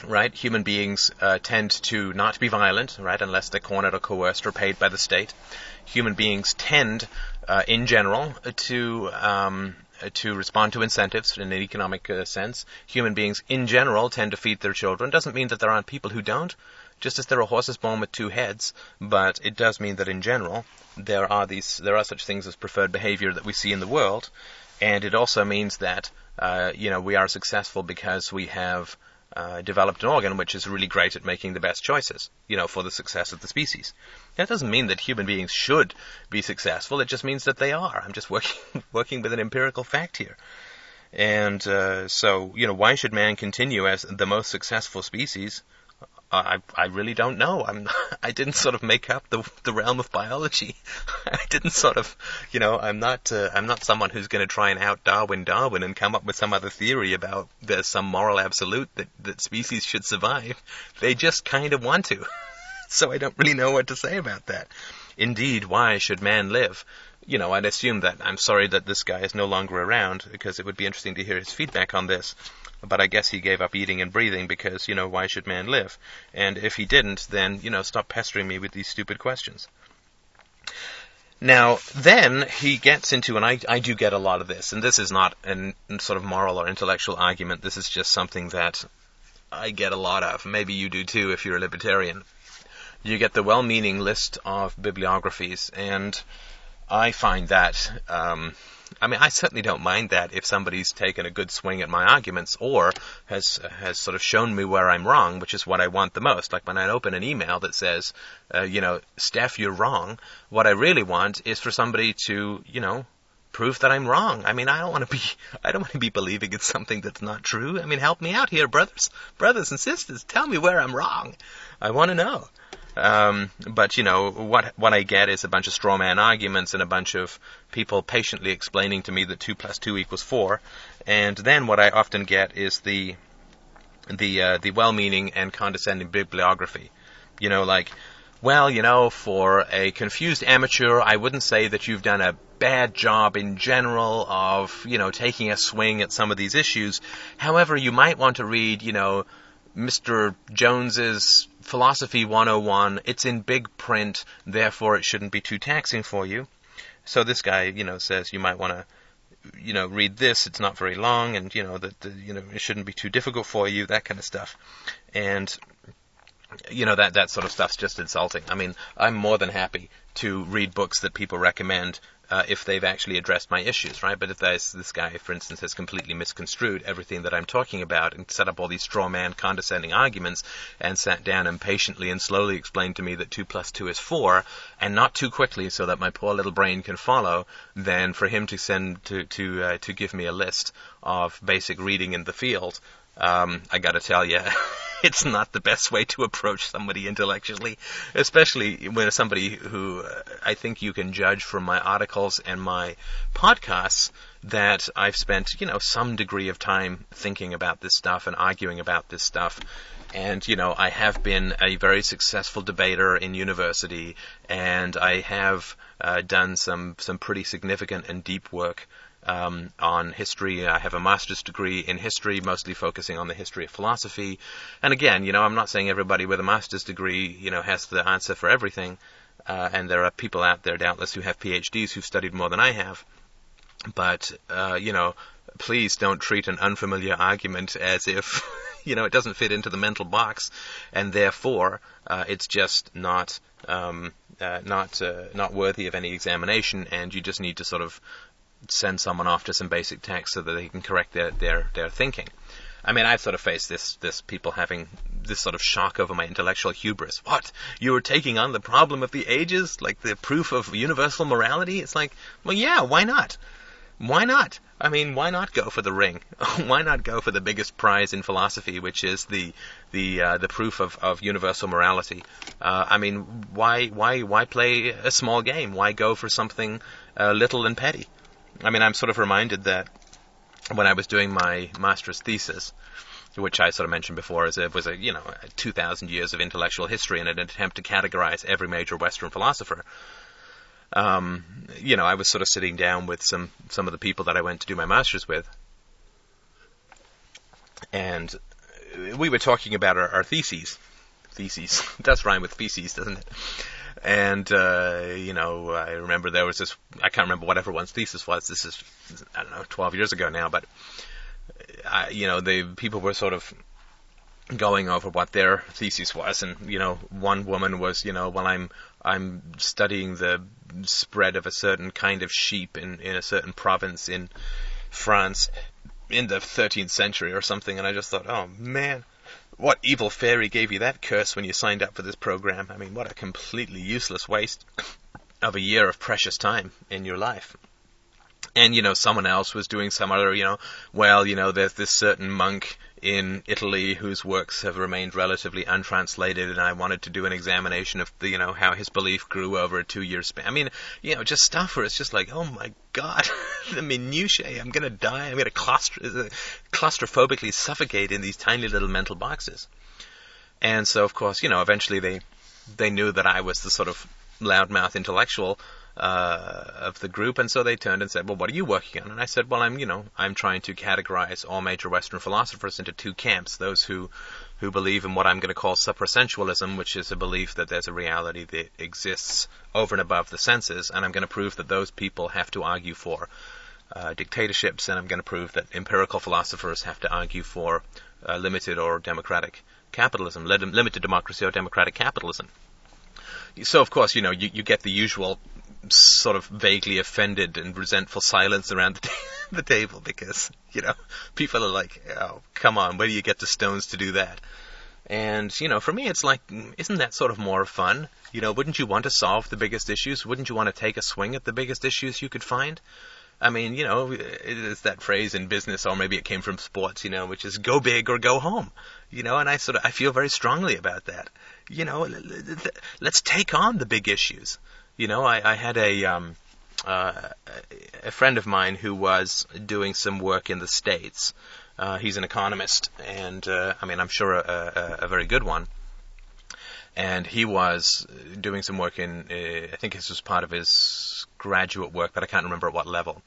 right? Human beings uh, tend to not be violent, right, unless they're cornered or coerced or paid by the state. Human beings tend, uh, in general, to um, to respond to incentives in an economic uh, sense. Human beings, in general, tend to feed their children. Doesn't mean that there aren't people who don't. Just as there are horses born with two heads, but it does mean that in general there are these there are such things as preferred behavior that we see in the world, and it also means that uh, you know we are successful because we have uh, developed an organ which is really great at making the best choices, you know, for the success of the species. That doesn't mean that human beings should be successful. It just means that they are. I'm just working working with an empirical fact here. And uh, so, you know, why should man continue as the most successful species I I really don't know. I'm I didn't sort of make up the the realm of biology. I didn't sort of, you know, I'm not uh, I'm not someone who's going to try and out Darwin Darwin and come up with some other theory about there's some moral absolute that that species should survive. They just kind of want to. so I don't really know what to say about that. Indeed, why should man live? You know, I'd assume that. I'm sorry that this guy is no longer around because it would be interesting to hear his feedback on this but I guess he gave up eating and breathing because, you know, why should man live? And if he didn't, then, you know, stop pestering me with these stupid questions. Now, then he gets into, and I, I do get a lot of this, and this is not a sort of moral or intellectual argument, this is just something that I get a lot of. Maybe you do too if you're a libertarian. You get the well meaning list of bibliographies, and I find that um, I mean, I certainly don't mind that if somebody's taken a good swing at my arguments or has has sort of shown me where I'm wrong, which is what I want the most. Like when I open an email that says, uh, you know, Steph, you're wrong. What I really want is for somebody to, you know, prove that I'm wrong. I mean, I don't want to be, I don't want to be believing in something that's not true. I mean, help me out here, brothers, brothers and sisters. Tell me where I'm wrong. I want to know. Um, but you know what what I get is a bunch of straw man arguments and a bunch of people patiently explaining to me that two plus two equals four, and then what I often get is the the uh, the well-meaning and condescending bibliography. You know, like, well, you know, for a confused amateur, I wouldn't say that you've done a bad job in general of you know taking a swing at some of these issues. However, you might want to read, you know, Mr. Jones's Philosophy 101. It's in big print, therefore it shouldn't be too taxing for you. So this guy, you know, says you might want to, you know, read this. It's not very long, and you know that you know it shouldn't be too difficult for you. That kind of stuff, and you know that that sort of stuff's just insulting. I mean, I'm more than happy to read books that people recommend uh, if they've actually addressed my issues, right? But if this, this guy, for instance, has completely misconstrued everything that I'm talking about and set up all these straw man condescending arguments and sat down and patiently and slowly explained to me that 2 plus 2 is 4 and not too quickly so that my poor little brain can follow, then for him to send, to, to, uh, to give me a list of basic reading in the field, um, I gotta tell you, it's not the best way to approach somebody intellectually, especially when somebody who uh, I think you can judge from my articles and my podcasts that I've spent, you know, some degree of time thinking about this stuff and arguing about this stuff. And, you know, I have been a very successful debater in university and I have uh, done some, some pretty significant and deep work um, on history. I have a master's degree in history, mostly focusing on the history of philosophy. And again, you know, I'm not saying everybody with a master's degree, you know, has the answer for everything. Uh, and there are people out there, doubtless, who have PhDs who've studied more than I have. But uh, you know, please don't treat an unfamiliar argument as if, you know, it doesn't fit into the mental box, and therefore uh, it's just not um, uh, not uh, not worthy of any examination, and you just need to sort of send someone off to some basic text so that they can correct their their, their thinking. I mean, I've sort of faced this this people having this sort of shock over my intellectual hubris. What? You were taking on the problem of the ages, like the proof of universal morality? It's like, well, yeah, why not? Why not? I mean, why not go for the ring? why not go for the biggest prize in philosophy, which is the the uh, the proof of, of universal morality? Uh, I mean, why why why play a small game? Why go for something uh, little and petty? I mean, I'm sort of reminded that when I was doing my master's thesis, which I sort of mentioned before, as it was a you know 2,000 years of intellectual history in an attempt to categorize every major Western philosopher. Um, you know, I was sort of sitting down with some some of the people that I went to do my master's with, and we were talking about our, our theses. Theses does rhyme with feces, doesn't it? And uh, you know, I remember there was this. I can't remember what everyone's thesis was. This is I don't know, 12 years ago now, but I, you know, the people were sort of going over what their thesis was, and you know, one woman was, you know, well, I'm I'm studying the spread of a certain kind of sheep in in a certain province in France in the 13th century or something, and I just thought, oh man, what evil fairy gave you that curse when you signed up for this program? I mean, what a completely useless waste of a year of precious time in your life. And, you know, someone else was doing some other, you know, well, you know, there's this certain monk in Italy whose works have remained relatively untranslated, and I wanted to do an examination of the, you know, how his belief grew over a two-year span. I mean, you know, just stuff where it's just like, oh my god, the minutiae. I'm gonna die. I'm gonna claustro- claustrophobically suffocate in these tiny little mental boxes. And so, of course, you know, eventually they they knew that I was the sort of loudmouth intellectual uh, of the group, and so they turned and said, "Well, what are you working on?" And I said, "Well, I'm, you know, I'm trying to categorize all major Western philosophers into two camps: those who who believe in what I'm going to call suprasensualism, which is a belief that there's a reality that exists over and above the senses, and I'm going to prove that those people have to argue for uh, dictatorships, and I'm going to prove that empirical philosophers have to argue for uh, limited or democratic capitalism, limited democracy or democratic capitalism." So, of course, you know, you, you get the usual sort of vaguely offended and resentful silence around the, t- the table because, you know, people are like, oh, come on, where do you get the stones to do that? And, you know, for me, it's like, mm, isn't that sort of more fun? You know, wouldn't you want to solve the biggest issues? Wouldn't you want to take a swing at the biggest issues you could find? I mean, you know, it's that phrase in business, or maybe it came from sports, you know, which is go big or go home. You know, and I sort of, I feel very strongly about that. You know, let's take on the big issues. You know, I, I had a um, uh, a friend of mine who was doing some work in the states. Uh, he's an economist, and uh, I mean, I'm sure a, a, a, very good one. And he was doing some work in, uh, I think this was part of his graduate work, but I can't remember at what level.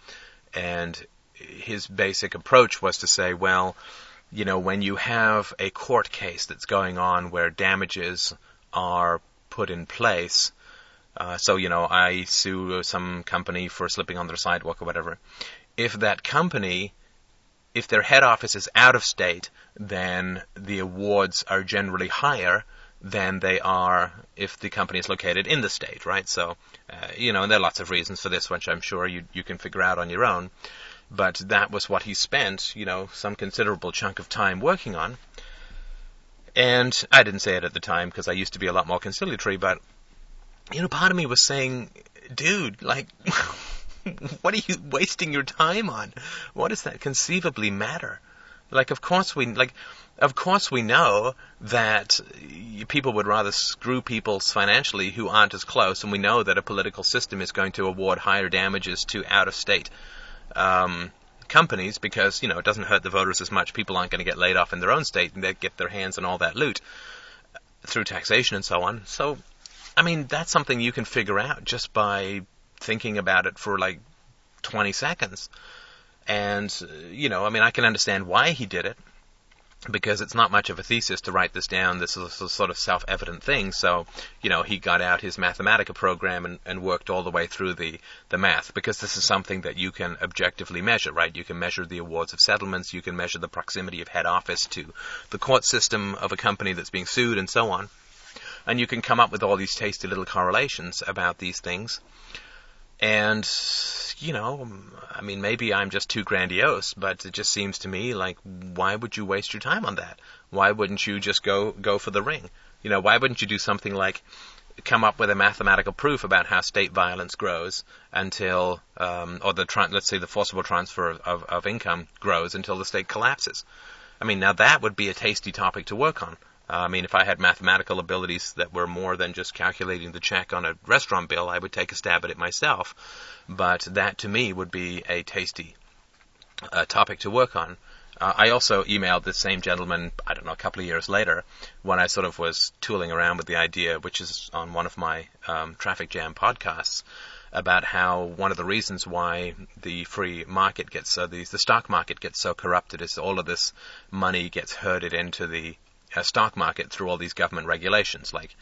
And his basic approach was to say, well, you know, when you have a court case that's going on where damages are put in place, uh, so, you know, I sue some company for slipping on their sidewalk or whatever. If that company, if their head office is out of state, then the awards are generally higher than they are if the company is located in the state, right? So, uh, you know, and there are lots of reasons for this, which I'm sure you, you can figure out on your own. But that was what he spent, you know, some considerable chunk of time working on. And I didn't say it at the time because I used to be a lot more conciliatory, but you know, part of me was saying, dude, like, what are you wasting your time on? What does that conceivably matter? Like, of course we, like, of course we know that people would rather screw people financially who aren't as close, and we know that a political system is going to award higher damages to out-of-state um, companies because, you know, it doesn't hurt the voters as much. People aren't going to get laid off in their own state, and they get their hands on all that loot through taxation and so on. So I mean, that's something you can figure out just by thinking about it for like 20 seconds. And, you know, I mean, I can understand why he did it. because it's not much of a thesis to write this down. This is a sort of self-evident thing. So, you know, he got out his Mathematica program and, and worked all the way through the, the math because this is something that you can objectively measure, right? You can measure the awards of settlements, you can measure the proximity of head office to the court system of a company that's being sued and so on. And you can come up with all these tasty little correlations about these things. And, you know, I mean, maybe I'm just too grandiose, but it just seems to me like, why would you waste your time on that? Why wouldn't you just go, go for the ring? You know, why wouldn't you do something like come up with a mathematical proof about how state violence grows until, um, or the, tra- let's say the forcible transfer of, of, of income grows until the state collapses? I mean, now that would be a tasty topic to work on. Uh, I mean, if I had mathematical abilities that were more than just calculating the check on a restaurant bill, I would take a stab at it myself. But that to me would be a tasty uh, topic to work on. Uh, I also emailed this same gentleman, I don't know, a couple of years later, when I sort of was tooling around with the idea, which is on one of my um, Traffic Jam podcasts, about how one of the reasons why the free market gets so the the stock market gets so corrupted is all of this money gets herded into the stock market through all these government regulations. Like,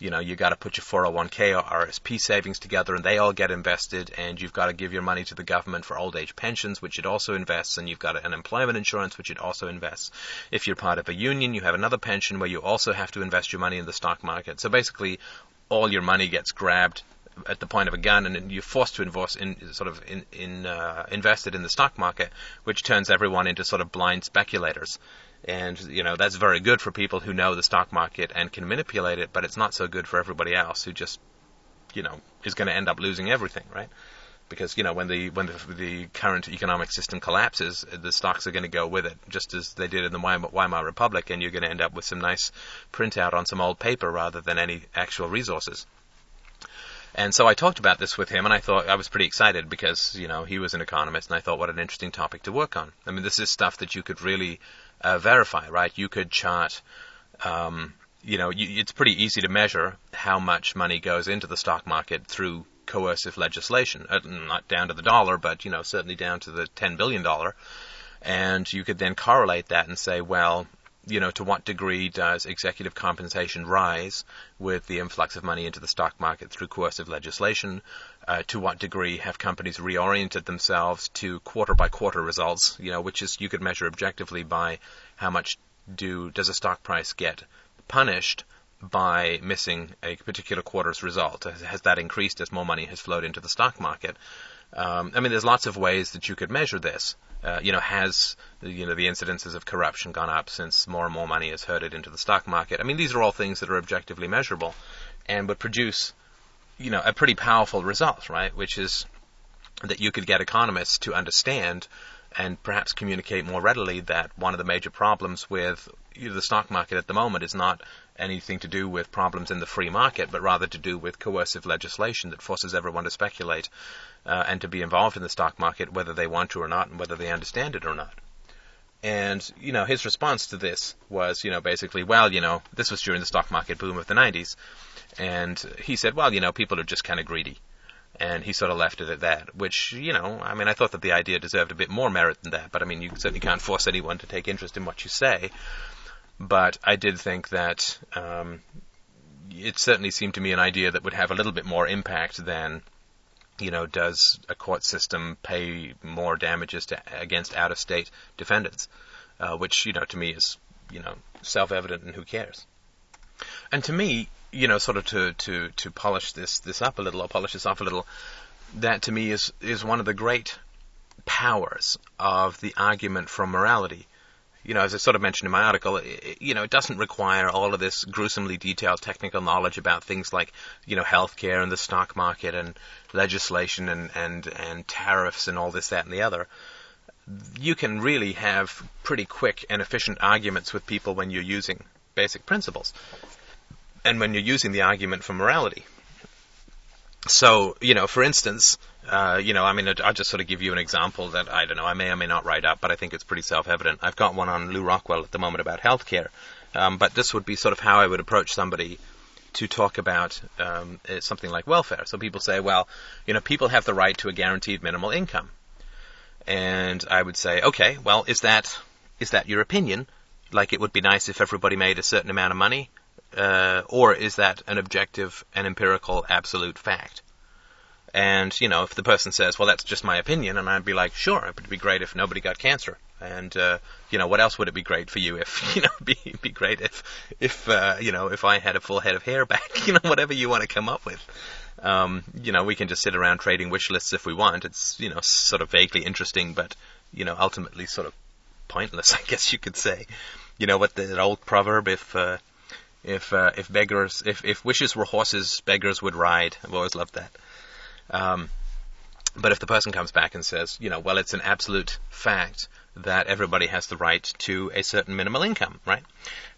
you know, you got to put your 401k or RSP savings together, and they all get invested, and you've got to give your money to the government for old age pensions, which it also invests, and you've got an employment insurance, which it also invests. If you're part of a union, you have another pension where you also have to invest your money in the stock market. So basically, all your money gets grabbed at the point of a gun, and you're forced to invest in sort of in, in uh, invested in the stock market, which turns everyone into sort of blind speculators. And, you know, that's very good for people who know the stock market and can manipulate it, but it's not so good for everybody else who just, you know, is going to end up losing everything, right? Because, you know, when the, when the, the current economic system collapses, the stocks are going to go with it, just as they did in the Weimar Republic, and you're going to end up with some nice printout on some old paper rather than any actual resources. And so I talked about this with him, and I thought I was pretty excited because you know he was an economist, and I thought what an interesting topic to work on. I mean, this is stuff that you could really uh, verify, right? You could chart. Um, you know, you, it's pretty easy to measure how much money goes into the stock market through coercive legislation, uh, not down to the dollar, but you know, certainly down to the ten billion dollar. And you could then correlate that and say, well, you know, to what degree does executive compensation rise with the influx of money into the stock market through coercive legislation? Uh, to what degree have companies reoriented themselves to quarter by quarter results? You know, which is you could measure objectively by how much do does a stock price get punished by missing a particular quarter's result? Has that increased as more money has flowed into the stock market? Um, I mean, there's lots of ways that you could measure this. Uh, you know, has you know the incidences of corruption gone up since more and more money is herded into the stock market? I mean, these are all things that are objectively measurable, and would produce, you know, a pretty powerful result, right? Which is that you could get economists to understand and perhaps communicate more readily that one of the major problems with the stock market at the moment is not anything to do with problems in the free market, but rather to do with coercive legislation that forces everyone to speculate uh, and to be involved in the stock market, whether they want to or not, and whether they understand it or not. And, you know, his response to this was, you know, basically, well, you know, this was during the stock market boom of the 90s. And he said, well, you know, people are just kind of greedy. And he sort of left it at that, which, you know, I mean, I thought that the idea deserved a bit more merit than that, but I mean, you certainly can't force anyone to take interest in what you say. But I did think that um, it certainly seemed to me an idea that would have a little bit more impact than you know, does a court system pay more damages to, against out-of-state defendants? Uh, which, you know, to me is, you know, self-evident and who cares? And to me, you know, sort of to, to, to polish this, this up a little, or polish this off a little, that to me is, is one of the great powers of the argument from morality you know, as I sort of mentioned in my article, it, you know, it doesn't require all of this gruesomely detailed technical knowledge about things like, you know, healthcare and the stock market and legislation and, and, and tariffs and all this, that, and the other. You can really have pretty quick and efficient arguments with people when you're using basic principles. And when you're using the argument for morality. So, you know, for instance, uh, you know, I mean, I'll just sort of give you an example that I don't know, I may or may not write up, but I think it's pretty self-evident. I've got one on Lew Rockwell at the moment about healthcare, um, but this would be sort of how I would approach somebody to talk about um, uh, something like welfare. So people say, well, you know, people have the right to a guaranteed minimal income, and I would say, okay, well, is that is that your opinion, like it would be nice if everybody made a certain amount of money, uh, or is that an objective and empirical absolute fact? And you know, if the person says, "Well, that's just my opinion," and I'd be like, "Sure, it would be great if nobody got cancer." And uh, you know, what else would it be great for you if you know, be be great if if uh, you know, if I had a full head of hair back, you know, whatever you want to come up with. Um, you know, we can just sit around trading wish lists if we want. It's you know, sort of vaguely interesting, but you know, ultimately sort of pointless, I guess you could say. You know what the old proverb, if uh, if uh, if beggars, if if wishes were horses, beggars would ride. I've always loved that. Um, but if the person comes back and says, you know, well, it's an absolute fact that everybody has the right to a certain minimal income, right?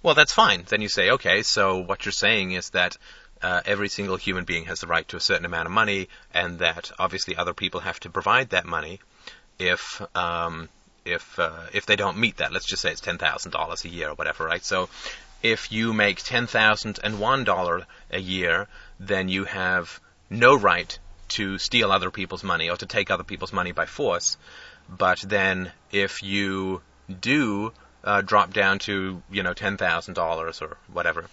Well, that's fine. Then you say, okay, so what you're saying is that uh, every single human being has the right to a certain amount of money, and that obviously other people have to provide that money if um, if uh, if they don't meet that. Let's just say it's ten thousand dollars a year or whatever, right? So if you make ten thousand and one dollar a year, then you have no right to steal other people's money or to take other people's money by force. But then if you do uh, drop down to, you know, $10,000 or whatever,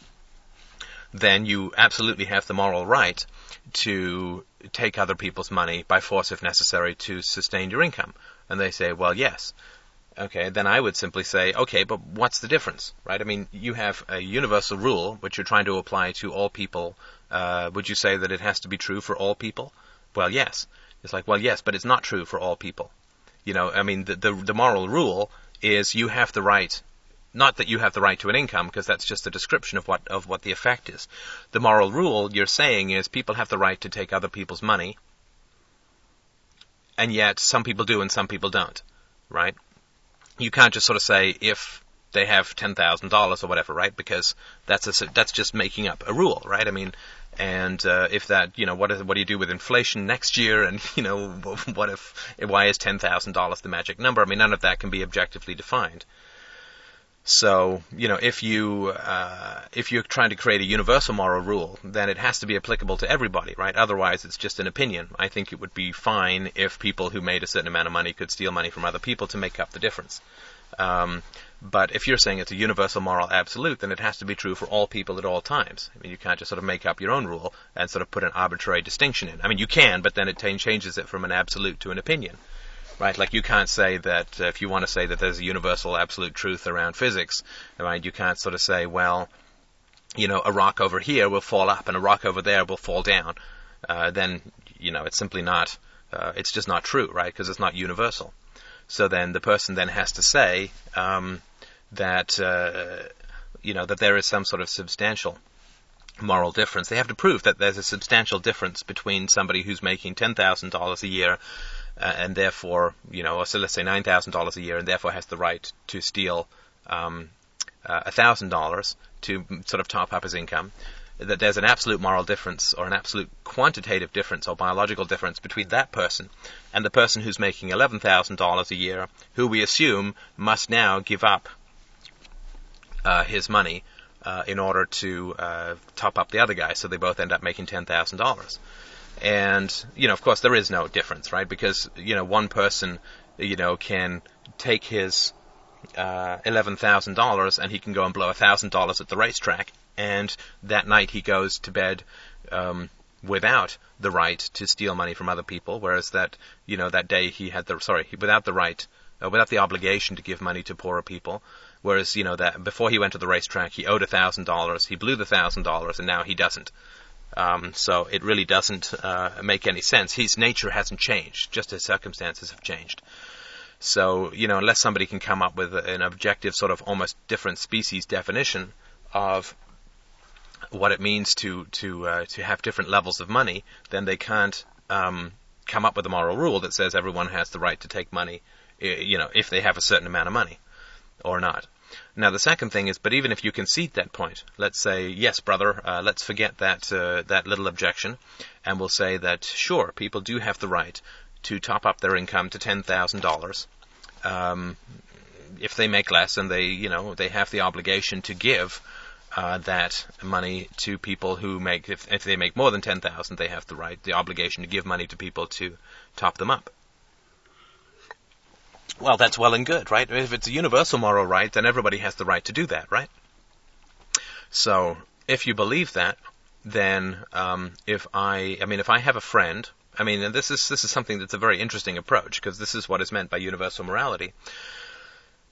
then you absolutely have the moral right to take other people's money by force if necessary to sustain your income. And they say, well, yes. Okay, then I would simply say, okay, but what's the difference, right? I mean, you have a universal rule which you're trying to apply to all people. Uh, would you say that it has to be true for all people? Well, yes. It's like, well, yes, but it's not true for all people. You know, I mean, the, the, the moral rule is you have the right, not that you have the right to an income, because that's just a description of what, of what the effect is. The moral rule you're saying is people have the right to take other people's money, and yet some people do and some people don't, right? You can't just sort of say if they have ten thousand dollars or whatever, right? Because that's a, that's just making up a rule, right? I mean, and uh, if that, you know, what, is, what do you do with inflation next year? And you know, what if why is ten thousand dollars the magic number? I mean, none of that can be objectively defined. So, you know, if you uh, if you're trying to create a universal moral rule, then it has to be applicable to everybody, right? Otherwise, it's just an opinion. I think it would be fine if people who made a certain amount of money could steal money from other people to make up the difference. Um, but if you're saying it's a universal moral absolute, then it has to be true for all people at all times. I mean, you can't just sort of make up your own rule and sort of put an arbitrary distinction in. I mean, you can, but then it t- changes it from an absolute to an opinion. Right, like you can't say that uh, if you want to say that there's a universal absolute truth around physics, right? You can't sort of say, well, you know, a rock over here will fall up and a rock over there will fall down. Uh, then, you know, it's simply not, uh, it's just not true, right? Because it's not universal. So then the person then has to say, um, that uh, you know that there is some sort of substantial moral difference. They have to prove that there's a substantial difference between somebody who's making ten thousand dollars a year uh, and therefore, you know, so let's say nine thousand dollars a year, and therefore has the right to steal um, uh, a thousand dollars to sort of top up his income. That there's an absolute moral difference or an absolute quantitative difference or biological difference between that person and the person who's making eleven thousand dollars a year, who we assume must now give up uh, his money uh, in order to uh, top up the other guy, so they both end up making ten thousand dollars. And you know, of course, there is no difference, right? Because you know, one person, you know, can take his uh, eleven thousand dollars and he can go and blow thousand dollars at the racetrack, and that night he goes to bed. Um, without the right to steal money from other people, whereas that you know that day he had the sorry without the right, uh, without the obligation to give money to poorer people, Whereas, you know, that before he went to the racetrack, he owed a thousand dollars. He blew the thousand dollars, and now he doesn't. Um, so it really doesn't uh, make any sense. His nature hasn't changed, just his circumstances have changed. So, you know, unless somebody can come up with an objective, sort of almost different species definition of what it means to to uh, to have different levels of money, then they can't um, come up with a moral rule that says everyone has the right to take money, you know, if they have a certain amount of money or not. Now, the second thing is, but even if you concede that point, let's say, yes, brother, uh, let's forget that uh, that little objection, and we'll say that sure, people do have the right to top up their income to ten thousand um, dollars. If they make less, and they, you know, they have the obligation to give uh, that money to people who make, if, if they make more than ten thousand, they have the right, the obligation to give money to people to top them up. Well, that's well and good, right? If it's a universal moral right, then everybody has the right to do that, right? So, if you believe that, then um, if I, I mean, if I have a friend, I mean, and this is this is something that's a very interesting approach because this is what is meant by universal morality.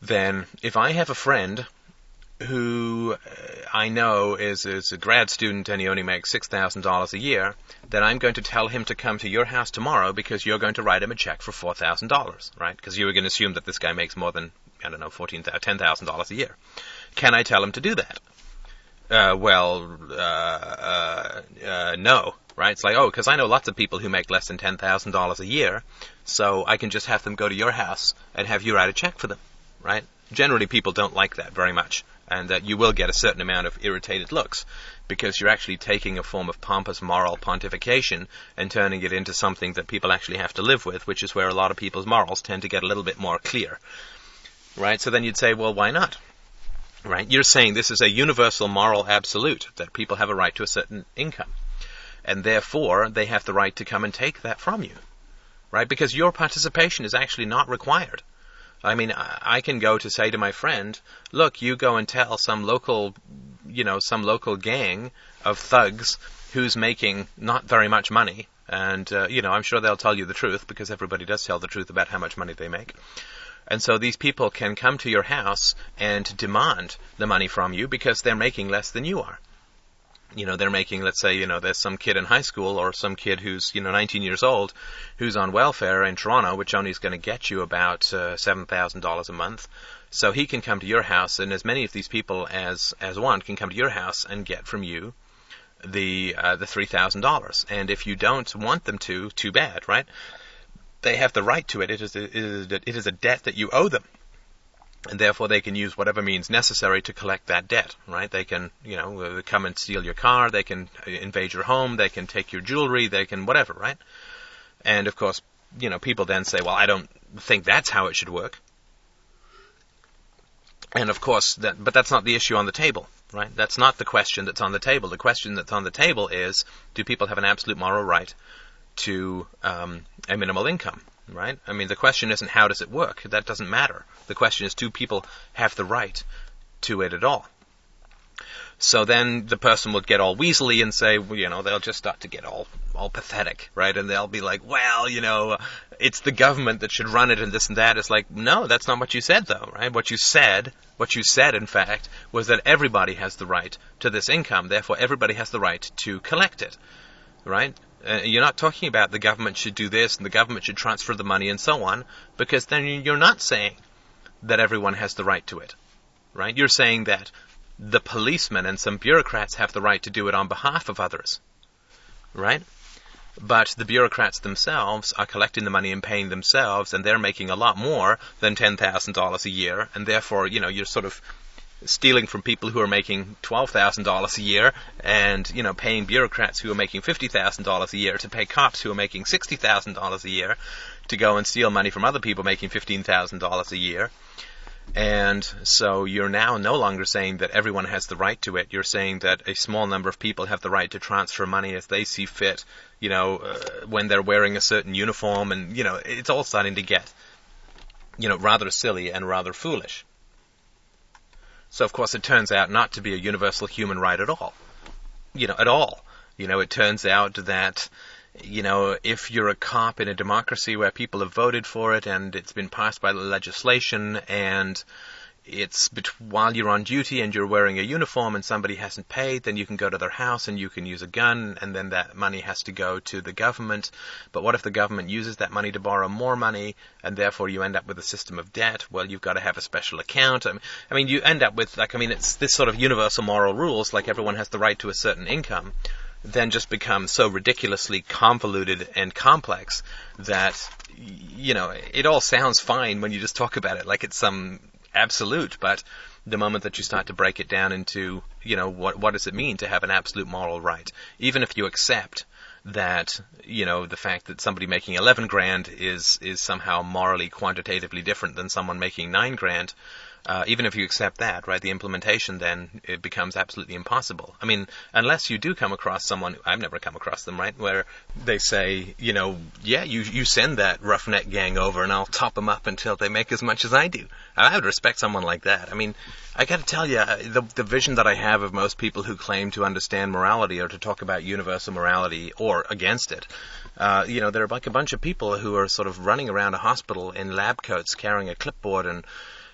Then, if I have a friend who uh, I know is is a grad student and he only makes six thousand dollars a year, then I'm going to tell him to come to your house tomorrow because you're going to write him a check for four thousand dollars, right? Because you were going to assume that this guy makes more than I don't know thousand dollars a year. Can I tell him to do that? Uh, well, uh, uh, uh no, right? It's like, oh, because I know lots of people who make less than ten thousand dollars a year, so I can just have them go to your house and have you write a check for them, right? Generally, people don't like that very much and that you will get a certain amount of irritated looks because you're actually taking a form of pompous moral pontification and turning it into something that people actually have to live with, which is where a lot of people's morals tend to get a little bit more clear. Right? So then you'd say, well, why not? Right? You're saying this is a universal moral absolute, that people have a right to a certain income. And therefore, they have the right to come and take that from you. Right? Because your participation is actually not required. I mean, I can go to say to my friend, look, you go and tell some local, you know, some local gang of thugs who's making not very much money. And, uh, you know, I'm sure they'll tell you the truth because everybody does tell the truth about how much money they make. And so these people can come to your house and demand the money from you because they're making less than you are you know, they're making, let's say, you know, there's some kid in high school or some kid who's, you know, 19 years old who's on welfare in Toronto, which only is going to get you about uh, $7,000 a month. So he can come to your house, and as many of these people as, as want can come to your house and get from you the, uh, the $3,000. And if you don't want them to, too bad, right? They have the right to it. It is a, it is a, it is a debt that you owe them and therefore they can use whatever means necessary to collect that debt, right? They can, you know, uh, come and steal your car, they can uh, invade your home, they can take your jewelry, they can whatever, right? And of course, you know, people then say, well, I don't think that's how it should work. And of course, that, but that's not the issue on the table, right? That's not the question that's on the table. The question that's on the table is, do people have an absolute moral right to um, a minimal income? Right? I mean, the question isn't how does it work? That doesn't matter. The question is do people have the right to it at all? So then the person would get all weaselly and say, well, you know, they'll just start to get all all pathetic, right? And they'll be like, well, you know, it's the government that should run it and this and that. It's like, no, that's not what you said though, right? What you said, what you said in fact, was that everybody has the right to this income. Therefore, everybody has the right to collect it, right? Uh, you're not talking about the government should do this and the government should transfer the money and so on, because then you're not saying that everyone has the right to it, right? You're saying that the policemen and some bureaucrats have the right to do it on behalf of others, right? But the bureaucrats themselves are collecting the money and paying themselves, and they're making a lot more than $10,000 a year, and therefore, you know, you're sort of stealing from people who are making twelve thousand dollars a year, and you know paying bureaucrats who are making fifty thousand dollars a year to pay cops who are making sixty thousand dollars a year to go and steal money from other people making fifteen thousand dollars a year. And so you're now no longer saying that everyone has the right to it. You're saying that a small number of people have the right to transfer money as they see fit, you know, uh, when they're wearing a certain uniform. And, you know, it's all starting to get, you know, rather silly and rather foolish. So of course it turns out not to be a universal human right at all. You know, at all. You know, it turns out that you know, if you're a cop in a democracy where people have voted for it and it's been passed by the legislation and it's bet- while you're on duty and you're wearing a uniform and somebody hasn't paid, then you can go to their house and you can use a gun, and then that money has to go to the government. But what if the government uses that money to borrow more money, and therefore you end up with a system of debt? Well, you've got to have a special account. I mean, you end up with like, I mean, it's this sort of universal moral rules, like everyone has the right to a certain income then just become so ridiculously convoluted and complex that you know it all sounds fine when you just talk about it like it's some absolute, but the moment that you start to break it down into, you know, what what does it mean to have an absolute moral right? Even if you accept that, you know, the fact that somebody making 11 grand is is somehow morally quantitatively different than someone making 9 grand, uh, even if you accept that, right, the implementation then it becomes absolutely impossible. I mean, unless you do come across someone, I've never come across them, right, where they say, you know, yeah, you you send that roughneck gang over, and I'll top them up until they make as much as I do. I would respect someone like that. I mean, I got to tell you, uh, the the vision that I have of most people who claim to understand morality or to talk about universal morality or against it. Uh, you know, there are like a bunch of people who are sort of running around a hospital in lab coats, carrying a clipboard and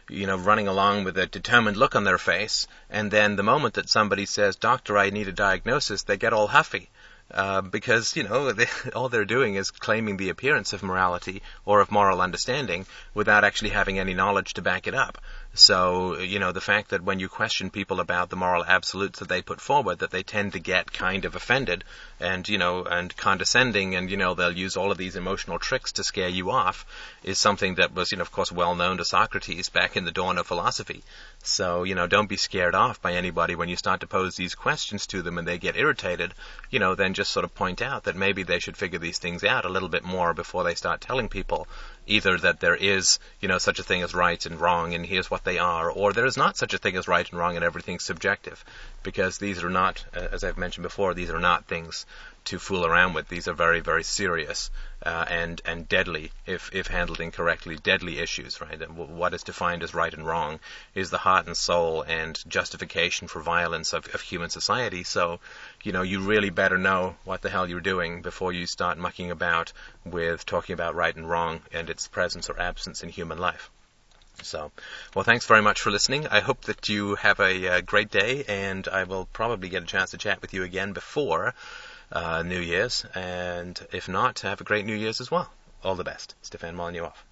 you know, running along with a determined look on their face, and then the moment that somebody says, "Doctor, I need a diagnosis," they get all huffy. Uh, because you know they, all they're doing is claiming the appearance of morality or of moral understanding without actually having any knowledge to back it up. So, you know, the fact that when you question people about the moral absolutes that they put forward, that they tend to get kind of offended and, you know, and condescending and, you know, they'll use all of these emotional tricks to scare you off is something that was, you know, of course, well known to Socrates back in the dawn of philosophy. So, you know, don't be scared off by anybody when you start to pose these questions to them and they get irritated, you know, then just sort of point out that maybe they should figure these things out a little bit more before they start telling people either that there is, you know, such a thing as right and wrong and here's what they are, or there is not such a thing as right and wrong and everything's subjective. Because these are not, uh, as I've mentioned before, these are not things to fool around with. These are very, very serious uh, and and deadly if if handled incorrectly. Deadly issues, right? And w- what is defined as right and wrong is the heart and soul and justification for violence of, of human society. So, you know, you really better know what the hell you're doing before you start mucking about with talking about right and wrong and its presence or absence in human life. So, well, thanks very much for listening. I hope that you have a, uh, great day, and I will probably get a chance to chat with you again before Uh, New Year's. And if not, have a great New Year's as well. All the best. Stefan Molyneux off.